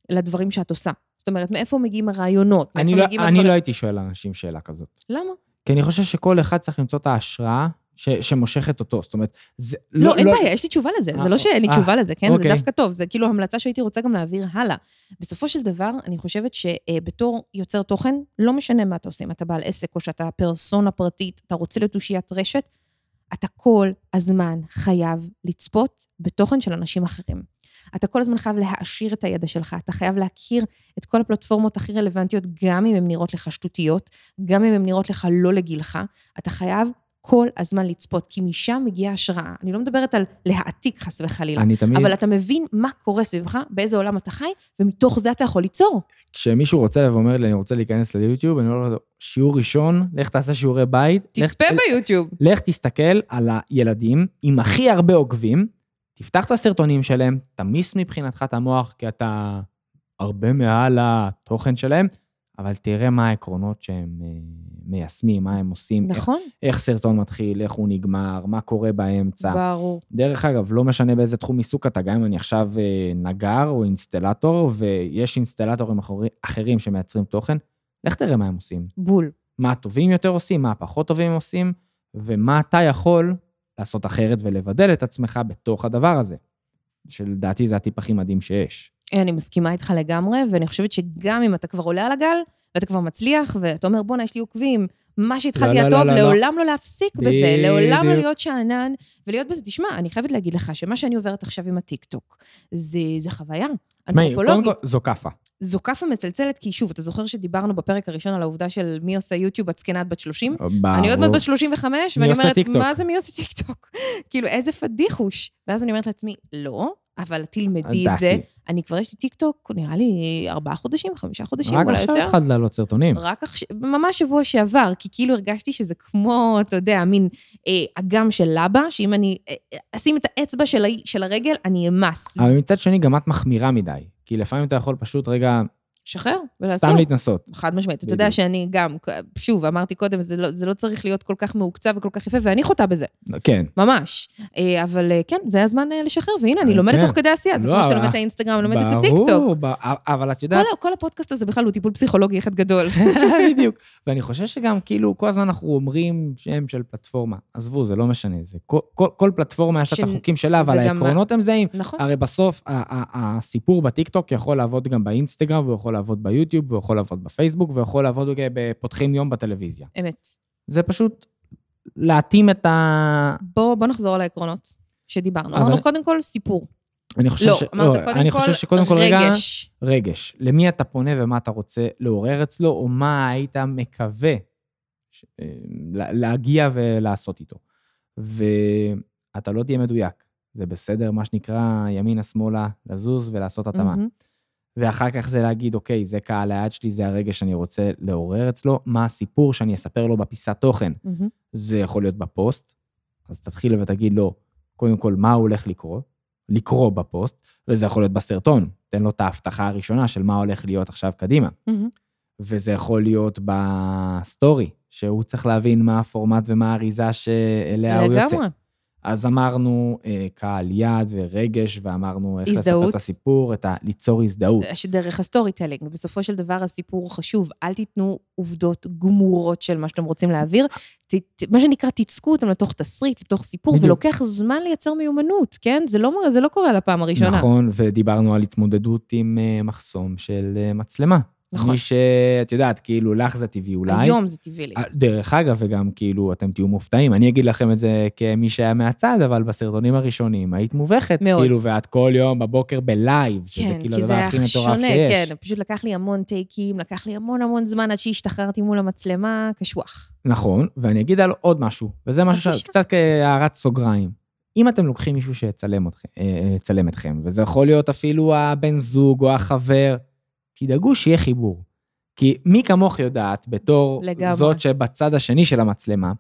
Speaker 2: לדברים שאת עושה? זאת אומרת, מאיפה מגיעים הרעיונות? מאיפה
Speaker 1: אני, לא,
Speaker 2: מגיעים
Speaker 1: אני
Speaker 2: הדברים?
Speaker 1: לא הייתי שואל אנשים שאלה כזאת.
Speaker 2: למה?
Speaker 1: כי אני חושב שכל אחד צריך למצוא את ההשראה ש, שמושכת אותו. זאת אומרת, זה...
Speaker 2: לא, אין בעיה, יש לי תשובה לזה. זה
Speaker 1: אה,
Speaker 2: לא שאין לי
Speaker 1: אה,
Speaker 2: תשובה לזה, כן? זה
Speaker 1: אוקיי.
Speaker 2: דווקא טוב. זה כאילו המלצה שהייתי רוצה גם להעביר הלאה. בסופו של דבר, אני חושבת שבתור יוצר תוכן, לא משנה מה אתה עושה, אם אתה בעל עסק או שאתה פרסונה פרטית, אתה רוצה להיות אושיית רשת, אתה כל הזמן חייב לצפות בתוכן של אנשים אחרים. אתה כל הזמן חייב להעשיר את הידע שלך, אתה חייב להכיר את כל הפלטפורמות הכי רלוונטיות, גם אם הן נראות לך שטותיות, גם אם הן נראות לך לא לגילך. אתה חייב כל הזמן לצפות, כי משם מגיעה השראה. אני לא מדברת על להעתיק חס וחלילה,
Speaker 1: אני תמיד,
Speaker 2: אבל אתה מבין מה קורה סביבך, באיזה עולם אתה חי, ומתוך זה אתה יכול ליצור.
Speaker 1: כשמישהו רוצה לבוא ואומר לי, אני רוצה להיכנס ליוטיוב, אני אומר לו, שיעור ראשון, לך תעשה שיעורי בית. לך-
Speaker 2: תצפה ביוטיוב.
Speaker 1: לך תסתכל על הילדים עם הכי הרבה עוקבים, תפתח את הסרטונים שלהם, תמיס מבחינתך את המוח, כי אתה הרבה מעל התוכן שלהם, אבל תראה מה העקרונות שהם אה, מיישמים, מה הם עושים, איך,
Speaker 2: נכון,
Speaker 1: איך סרטון מתחיל, איך הוא נגמר, מה קורה באמצע.
Speaker 2: ברור.
Speaker 1: דרך אגב, לא משנה באיזה תחום עיסוק אתה, גם אם אני עכשיו אה, נגר או אינסטלטור, ויש אינסטלטורים אחרי- אחרים שמייצרים תוכן, לך תראה מה הם עושים.
Speaker 2: בול.
Speaker 1: מה הטובים יותר עושים, מה הפחות טובים עושים, ומה אתה יכול לעשות אחרת ולבדל את עצמך בתוך הדבר הזה. שלדעתי זה הטיפ הכי מדהים שיש.
Speaker 2: אני מסכימה איתך לגמרי, ואני חושבת שגם אם אתה כבר עולה על הגל, ואתה כבר מצליח, ואתה אומר, בואנה, יש לי עוקבים, מה שהתחלתי
Speaker 1: לא,
Speaker 2: היה
Speaker 1: לא, לא, לא.
Speaker 2: לעולם לא להפסיק בזה, לעולם לא
Speaker 1: בדיוק.
Speaker 2: להיות שאנן, ולהיות בזה. תשמע, אני חייבת להגיד לך שמה שאני עוברת עכשיו עם הטיקטוק, זה, זה חוויה אנתרופולוגית.
Speaker 1: כל, זו כאפה.
Speaker 2: זו כאפה מצלצלת, כי שוב, אתה זוכר שדיברנו בפרק הראשון על העובדה של מי עושה יוטיוב, את זקנה בת 30? אני עוד מעט בת 35,
Speaker 1: מי
Speaker 2: ואני אומרת? מה זה מי עושה טיקטוק? כאילו, איזה פדיחוש. ואז אני אומרת לעצמי, לא, אבל תלמדי את זה. אני כבר יש לי טיקטוק, נראה לי ארבעה חודשים, חמישה חודשים,
Speaker 1: רק
Speaker 2: אולי
Speaker 1: עכשיו
Speaker 2: יותר.
Speaker 1: התחלת לעלות סרטונים.
Speaker 2: רק עכשיו, ממש שבוע שעבר, כי כאילו הרגשתי שזה כמו, אתה יודע, מין אה, אגם של לבה, שאם אני אה, אה, אשים את האצבע של, של הרגל, אני אמס.
Speaker 1: אבל מצד שני, גם את מחמירה מדי. כי לפעמים אתה יכול פשוט רגע,
Speaker 2: שחרר ולעשות.
Speaker 1: סתם להתנסות.
Speaker 2: חד משמעית. אתה יודע. שאני גם, שוב, אמרתי קודם, זה לא, זה לא צריך להיות כל כך מעוקצב וכל כך יפה, ואני חוטאה בזה,
Speaker 1: כן.
Speaker 2: ממש. אה, אבל אה, כן, זה הזמן אה, לשחרר, והנה, אני לומדת
Speaker 1: כן.
Speaker 2: תוך כדי עשייה, זה
Speaker 1: לא,
Speaker 2: כמו שאתה לומד את האינסטגרם, לומד את הטיקטוק.
Speaker 1: אבל את יודעת,
Speaker 2: כל, כל הפודקאסט הזה בכלל הוא טיפול פסיכולוגי אחד גדול.
Speaker 1: בדיוק. ואני חושב שגם, כאילו, כל הזמן אנחנו אומרים שם של פלטפורמה. עזבו, זה לא משנה. זה כל, כל, כל פלטפורמה יש לה את החוקים שלה, אבל העקרונות הם זהים.
Speaker 2: נכון.
Speaker 1: הרי בסוף, הסיפור בטיקטוק יכול לעבוד גם באינסטגרם, והוא יכול לעבוד ביוטיוב, והוא יכול לעבוד בפייסבוק, והוא יכול לעבוד גם בפותחים יום בטלוויזיה.
Speaker 2: אמת.
Speaker 1: זה פשוט להתאים את ה...
Speaker 2: בוא, בוא נחזור על העקרונות שדיברנו. אמרנו
Speaker 1: אני-
Speaker 2: קודם כל סיפור.
Speaker 1: אני חושב
Speaker 2: לא,
Speaker 1: ש...
Speaker 2: אמרת
Speaker 1: לא,
Speaker 2: קודם
Speaker 1: אני
Speaker 2: כל
Speaker 1: חושב שקודם כל, רגע,
Speaker 2: רגש.
Speaker 1: רגש. למי אתה פונה ומה אתה רוצה לעורר אצלו, או מה היית מקווה ש... אה, לה- להגיע ולעשות איתו. ואתה לא תהיה מדויק. זה בסדר, מה שנקרא, ימינה-שמאלה, לזוז ולעשות התאמה.
Speaker 2: מהמם.
Speaker 1: ואחר כך זה להגיד, אוקיי, זה קהל היעד שלי, זה הרגש שאני רוצה לעורר אצלו, מה הסיפור שאני אספר לו בפיסת תוכן.
Speaker 2: מהמם.
Speaker 1: זה יכול להיות בפוסט, אז תתחיל ותגיד לו, קודם כל, מה הולך לקרוא, לקרוא בפוסט, וזה יכול להיות בסרטון, תן לו את ההבטחה הראשונה של מה הולך להיות עכשיו קדימה.
Speaker 2: מהמם.
Speaker 1: וזה יכול להיות בסטורי, שהוא צריך להבין מה הפורמט ומה האריזה שאליה הוא יוצא.
Speaker 2: לגמרי.
Speaker 1: אז אמרנו אה, קהל יעד ורגש, ואמרנו איך לספר
Speaker 2: הזדהות.
Speaker 1: את הסיפור, את ה... ליצור הזדהות.
Speaker 2: שדרך ה storytelling, בסופו של דבר הסיפור חשוב, אל תיתנו עובדות גמורות של מה שאתם רוצים להעביר, ת, ת, מה שנקרא, תצקו אותם לתוך תסריט, לתוך סיפור,
Speaker 1: בדיוק.
Speaker 2: ולוקח זמן לייצר מיומנות, כן? זה לא, זה לא קורה לפעם הראשונה.
Speaker 1: נכון, ודיברנו על התמודדות עם אה, מחסום של אה, מצלמה.
Speaker 2: נכון.
Speaker 1: מי שאת יודעת, כאילו, לך זה טבעי אולי.
Speaker 2: היום זה טבעי לי.
Speaker 1: אה, דרך אגב, וגם כאילו, אתם תהיו מופתעים, אני אגיד לכם את זה כמי שהיה מהצד, אבל בסרטונים הראשונים היית מובכת.
Speaker 2: מאוד.
Speaker 1: כאילו, ואת כל יום בבוקר בלייב, שזה
Speaker 2: כן,
Speaker 1: כאילו
Speaker 2: כי זה
Speaker 1: הדבר
Speaker 2: היה
Speaker 1: הכי מטורף
Speaker 2: שונה,
Speaker 1: שיש.
Speaker 2: כן, פשוט לקח לי המון טייקים, לקח לי המון המון זמן עד שהשתחררתי מול המצלמה, קשוח.
Speaker 1: נכון, ואני אגיד על עוד משהו, וזה משהו. שקצת כהערת סוגריים. אם אתם לוקחים מישהו שיצלם אתכם, אה, יצלם אתכם, וזה יכול להיות אפילו הבן זוג או החבר, תדאגו שיהיה חיבור. כי מי כמוך יודעת, בתור
Speaker 2: לגמרי.
Speaker 1: זאת שבצד השני של המצלמה,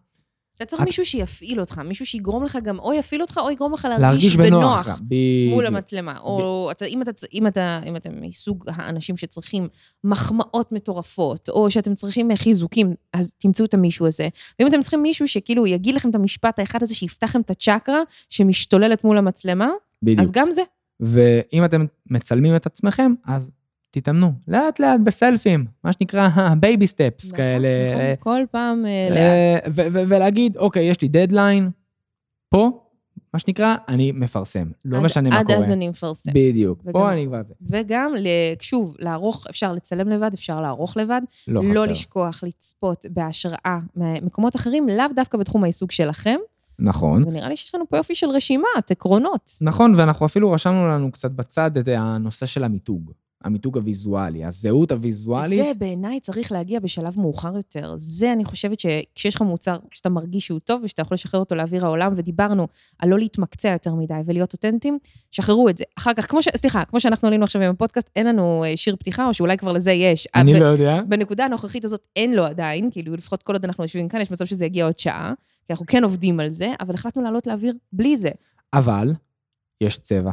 Speaker 2: אתה צריך
Speaker 1: את-
Speaker 2: מישהו שיפעיל אותך, מישהו שיגרום לך גם, או יפעיל אותך, או יגרום לך
Speaker 1: להרגיש
Speaker 2: להרגיש
Speaker 1: בנוח.
Speaker 2: בנוח.
Speaker 1: בדיוק.
Speaker 2: מול המצלמה. או אתה, אם, אתה, אם, אתה, אם אתם מסוג האנשים שצריכים מחמאות מטורפות, או שאתם צריכים חיזוקים, אז תמצאו את המישהו הזה. ואם אתם צריכים מישהו שכאילו יגיד לכם את המשפט האחד הזה, שיפתח לכם את הצ'קרה שמשתוללת מול המצלמה,
Speaker 1: בדיוק.
Speaker 2: אז גם זה.
Speaker 1: ואם אתם מצלמים את עצמכם, אז תתאמנו, לאט לאט בסלפים, מה שנקרא baby steps
Speaker 2: נכון,
Speaker 1: כאלה.
Speaker 2: נכון, כל פעם אה, לאט.
Speaker 1: אה, ו- ולהגיד, אוקיי, יש לי דדליין, פה, מה שנקרא, אני מפרסם. לא
Speaker 2: עד-
Speaker 1: משנה מה
Speaker 2: עד
Speaker 1: קורה.
Speaker 2: אז אני מפרסם.
Speaker 1: בדיוק.
Speaker 2: וגם-
Speaker 1: פה אני כבר.
Speaker 2: וגם, שוב, לערוך, אפשר לצלם לבד, אפשר לערוך לבד.
Speaker 1: לא
Speaker 2: לא
Speaker 1: חסר.
Speaker 2: לשכוח לצפות בהשראה ממקומות אחרים, לאו דווקא בתחום העיסוק שלכם.
Speaker 1: נכון.
Speaker 2: ונראה לי שיש לנו פה יופי של רשימת עקרונות.
Speaker 1: נכון, ואנחנו אפילו רשמנו לנו קצת בצד את הנושא של המיתוג. המיתוג הוויזואלי, הזהות הוויזואלית.
Speaker 2: זה בעיניי צריך להגיע בשלב מאוחר יותר. זה, אני חושבת שכשיש לך מוצר, כשאתה מרגיש שהוא טוב ושאתה יכול לשחרר אותו לאוויר העולם, ודיברנו על לא להתמקצע יותר מדי ולהיות אותנטיים, שחררו את זה. אחר כך, כמו ש... סליחה, כמו שאנחנו עלינו עכשיו עם הפודקאסט, אין לנו אה, שיר פתיחה, או שאולי כבר לזה יש.
Speaker 1: אני
Speaker 2: ב-
Speaker 1: לא יודע.
Speaker 2: בנקודה הנוכחית הזאת אין לו עדיין, כאילו לפחות כל עוד אנחנו יושבים כאן, יש מצב שזה יגיע עוד שעה, כי אנחנו כן עובדים על זה, אבל החלטנו לעלות לאוויר בלי זה.
Speaker 1: אבל יש צבע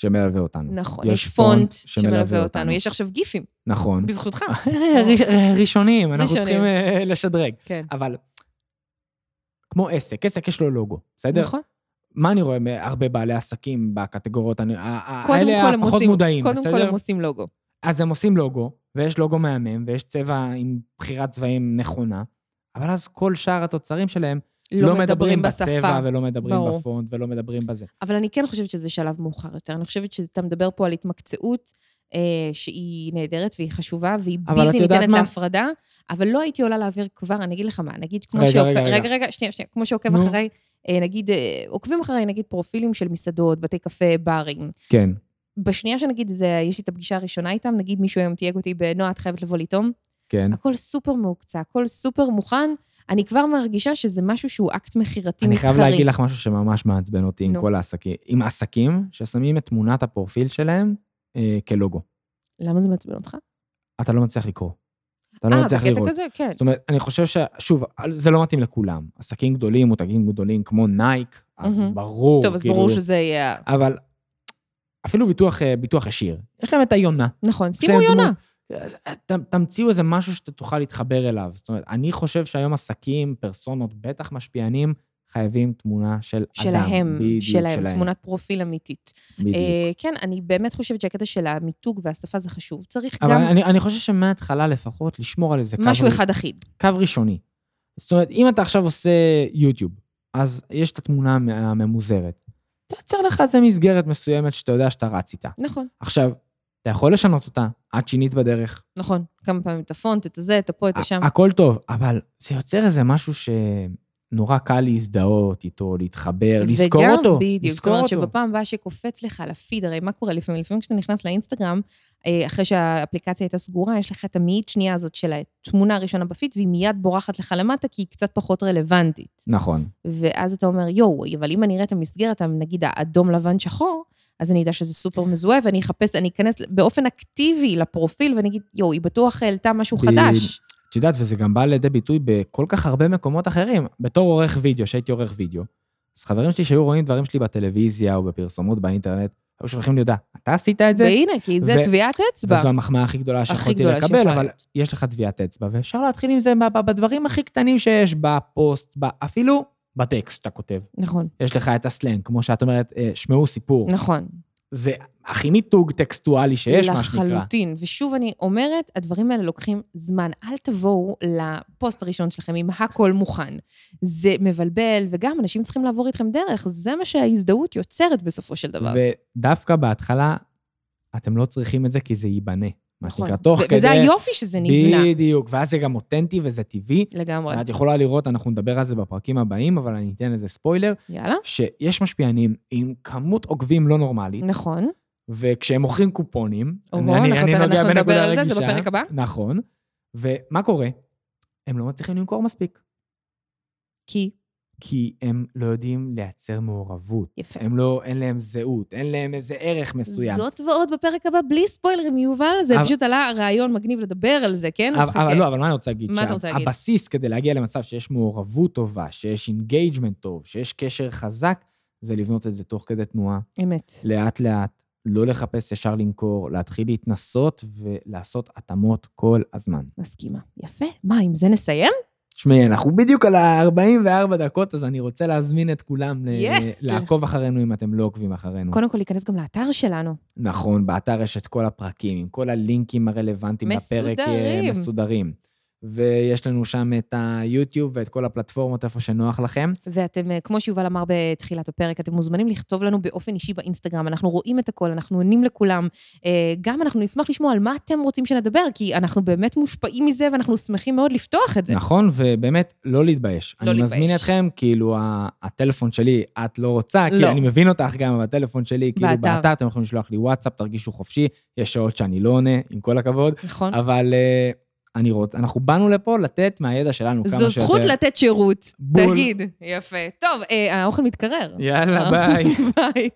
Speaker 1: שמלווה אותנו.
Speaker 2: נכון,
Speaker 1: יש
Speaker 2: פונט
Speaker 1: שמלווה
Speaker 2: אותנו. יש עכשיו גיפים,
Speaker 1: נכון.
Speaker 2: בזכותך.
Speaker 1: ראש- ראשונים, אנחנו. צריכים אה, לשדרג.
Speaker 2: כן.
Speaker 1: אבל כמו עסק, עסק יש לו לוגו, בסדר?
Speaker 2: נכון.
Speaker 1: מה אני רואה מהרבה בעלי עסקים בקטגוריות האלה הפחות מודעים,
Speaker 2: קודם כל
Speaker 1: בסדר?
Speaker 2: הם עושים לוגו.
Speaker 1: אז הם עושים לוגו, ויש לוגו מהמם, ויש צבע עם בחירת צבעים נכונה, אבל אז כל שאר התוצרים שלהם לא מדברים בצבע, ולא מדברים
Speaker 2: ברור.
Speaker 1: בפונט, ולא מדברים בזה.
Speaker 2: אבל אני כן חושבת שזה שלב מאוחר יותר. אני חושבת שאתה מדבר פה על התמקצעות אה, שהיא נהדרת והיא חשובה, והיא בלתי ניתנת
Speaker 1: מה?
Speaker 2: להפרדה, אבל לא הייתי עולה לאוויר כבר, אני אגיד לך מה, נגיד כמו
Speaker 1: רגע,
Speaker 2: שעוק-
Speaker 1: רגע, רגע.
Speaker 2: רגע, רגע, שנייה, שנייה, כמו שעוקב
Speaker 1: נו.
Speaker 2: אחריי, אה, נגיד, אה, עוקבים אחריי, נגיד, פרופילים של מסעדות, בתי קפה, ברים.
Speaker 1: כן.
Speaker 2: בשנייה שנגיד, זה, יש לי את הפגישה הראשונה איתם, נגיד מישהו היום תייג אותי בנועה, את חייבת לבוא לטעום,
Speaker 1: כן.
Speaker 2: הכל סופר מהוקצע, הכל סופר מוכן. אני כבר מרגישה שזה משהו שהוא אקט מכירתי
Speaker 1: אני
Speaker 2: מסחרי.
Speaker 1: חייב להגיד לך משהו שממש מעצבן אותי עם. כל העסקים. עם עסקים ששמים את תמונת הפרופיל שלהם אה, כלוגו.
Speaker 2: למה זה מעצבן אותך?
Speaker 1: אתה לא מצליח לקרוא. אתה לא
Speaker 2: אה,
Speaker 1: מצליח
Speaker 2: בקטע
Speaker 1: לראות.
Speaker 2: כזה, כן.
Speaker 1: זאת אומרת, אני חושב ש... שוב, זה לא מתאים לכולם. עסקים גדולים, מותגים גדולים כמו נייק, אז. ברור.
Speaker 2: טוב, אז
Speaker 1: כאילו,
Speaker 2: ברור שזה יהיה...
Speaker 1: אבל אפילו ביטוח, אה, ביטוח ישיר, יש להם את היונה.
Speaker 2: נכון, שימו יונה.
Speaker 1: דמות. אז ת, תמציאו איזה משהו שאתה תוכל להתחבר אליו. זאת אומרת, אני חושב שהיום עסקים, פרסונות, בטח משפיענים, חייבים תמונה של אדם.
Speaker 2: שלהם,
Speaker 1: בדיוק,
Speaker 2: שלהם, תמונת פרופיל אמיתית.
Speaker 1: בדיוק.
Speaker 2: אה, כן, אני באמת חושבת שהקטע של המיתוג והשפה זה חשוב. צריך
Speaker 1: אבל
Speaker 2: גם
Speaker 1: אני, אני חושב שמההתחלה לפחות לשמור על איזה קו,
Speaker 2: משהו אחד אחיד.
Speaker 1: קו ראשוני. זאת אומרת, אם אתה עכשיו עושה יוטיוב, אז יש את התמונה המ- הממוזרת. תייצר לך איזה מסגרת מסוימת שאתה יודע שאתה רץ איתה.
Speaker 2: נכון,
Speaker 1: עכשיו, אתה יכול לשנות אותה, את שינית בדרך,
Speaker 2: נכון. כמה פעמים את הפונט, את הזה, את הפה, את השם.
Speaker 1: הכל טוב, אבל זה יוצר איזה משהו שנורא קל להזדהות איתו, להתחבר, לזכור
Speaker 2: וגם,
Speaker 1: אותו.
Speaker 2: בדיוק, זאת אומרת. שבפעם הבאה שקופץ לך לפיד, הרי מה קורה לפעמים? לפעמים כשאתה נכנס לאינסטגרם, אה, אחרי שהאפליקציה הייתה סגורה, יש לך את המאית שנייה הזאת של התמונה הראשונה בפיד, והיא מיד בורחת לך למטה, כי היא קצת פחות רלוונטית.
Speaker 1: נכון.
Speaker 2: ואז אתה אומר, יואו, אבל אם אני אראה את המסגרת, נגיד האדום, לבן, שחור, אז אני אדע שזה סופר מזוהה, ואני אחפש, אני אכנס באופן אקטיבי לפרופיל, ואני אגיד, יואו, היא בטוח העלתה משהו
Speaker 1: ב-
Speaker 2: חדש.
Speaker 1: את יודעת, וזה גם בא לידי ביטוי בכל כך הרבה מקומות אחרים. בתור עורך וידאו, שהייתי עורך וידאו, אז חברים שלי שהיו רואים דברים שלי בטלוויזיה או בפרסומות באינטרנט, היו שולחים לי הודעה, אתה עשית את זה?
Speaker 2: והנה, כי זה
Speaker 1: ו-
Speaker 2: טביעת אצבע.
Speaker 1: וזו המחמאה הכי גדולה שיכולתי לקבל, אבל
Speaker 2: להיות.
Speaker 1: יש לך טביעת אצבע, ואפשר להתחיל עם זה בדברים הכי קטנים שיש בפוסט, אפילו בטקסט שאתה כותב.
Speaker 2: נכון,
Speaker 1: יש לך את הסלנג, כמו שאת אומרת, אה, שמעו סיפור.
Speaker 2: נכון.
Speaker 1: זה הכי מיתוג טקסטואלי שיש, מה שנקרא.
Speaker 2: לחלוטין. ושוב אני אומרת, הדברים האלה לוקחים זמן. אל תבואו לפוסט הראשון שלכם עם הכל מוכן. זה מבלבל, וגם אנשים צריכים לעבור איתכם דרך. זה מה שההזדהות יוצרת בסופו של דבר.
Speaker 1: ודווקא בהתחלה, אתם לא צריכים את זה כי זה ייבנה. מה
Speaker 2: נכון.
Speaker 1: שנקרא, תוך כדי...
Speaker 2: וזה היופי שזה נבנה.
Speaker 1: בדיוק, ואז זה גם אותנטי וזה טבעי.
Speaker 2: לגמרי.
Speaker 1: ואת יכולה לראות, אנחנו נדבר על זה בפרקים הבאים, אבל אני אתן איזה ספוילר,
Speaker 2: יאללה.
Speaker 1: שיש משפיענים עם כמות עוקבים לא נורמלית,
Speaker 2: נכון.
Speaker 1: וכשהם מוכרים קופונים,
Speaker 2: אוהו, אנחנו אנחנו נדבר על זה, זה בפרק הבא.
Speaker 1: נכון. ומה קורה? הם לא מצליחים למכור מספיק,
Speaker 2: כי,
Speaker 1: כי הם לא יודעים לייצר מעורבות.
Speaker 2: יפה.
Speaker 1: הם לא, אין להם זהות, אין להם איזה ערך מסוים.
Speaker 2: זאת ועוד בפרק הבא, בלי ספוילרים, יובל, זה
Speaker 1: אבל-
Speaker 2: פשוט עלה רעיון מגניב לדבר על זה, כן? אז
Speaker 1: אבל. אבל לא, אבל מה אני רוצה להגיד?
Speaker 2: מה אתה רוצה להגיד?
Speaker 1: הבסיס כדי להגיע למצב שיש מעורבות טובה, שיש engagement טוב, שיש קשר חזק, זה לבנות את זה תוך כדי תנועה,
Speaker 2: אמת.
Speaker 1: לאט-לאט, לא לחפש ישר למכור, להתחיל להתנסות ולעשות התאמות כל הזמן.
Speaker 2: מסכימה. יפה. מה, עם זה נסיים?
Speaker 1: תשמעי, אנחנו בדיוק על ה-44 דקות, אז אני רוצה להזמין את כולם
Speaker 2: Yes.
Speaker 1: לעקוב אחרינו אם אתם לא עוקבים אחרינו.
Speaker 2: קודם כל, להיכנס גם לאתר שלנו.
Speaker 1: נכון, באתר יש את כל הפרקים, עם כל הלינקים הרלוונטיים לפרק אה,
Speaker 2: מסודרים.
Speaker 1: ויש לנו שם את היוטיוב ואת כל הפלטפורמות איפה שנוח לכם.
Speaker 2: ואתם, אה, כמו שיובל אמר בתחילת הפרק, אתם מוזמנים לכתוב לנו באופן אישי באינסטגרם, אנחנו רואים את הכל, אנחנו עונים לכולם. אה, גם אנחנו נשמח לשמוע על מה אתם רוצים שנדבר, כי אנחנו באמת מושפעים מזה ואנחנו שמחים מאוד לפתוח את זה.
Speaker 1: נכון, ובאמת, לא להתבייש.
Speaker 2: לא
Speaker 1: אני
Speaker 2: להתבייש.
Speaker 1: מזמין אתכם, כאילו, הטלפון שלי, את לא רוצה,
Speaker 2: לא.
Speaker 1: כי אני מבין אותך גם, אבל הטלפון שלי, כאילו,
Speaker 2: באתר.
Speaker 1: באתר, אתם יכולים לשלוח לי וואטסאפ, תרגישו חופשי, יש שעות שאני לא עונה, עם כל הכבוד,
Speaker 2: נכון?
Speaker 1: אבל אה, אני רוצה, אנחנו באנו לפה לתת מהידע שלנו כמה שיותר.
Speaker 2: זו זכות לתת שירות.
Speaker 1: בול.
Speaker 2: תגיד. יפה. טוב, אה, האוכל מתקרר.
Speaker 1: יאללה, ביי.
Speaker 2: ביי.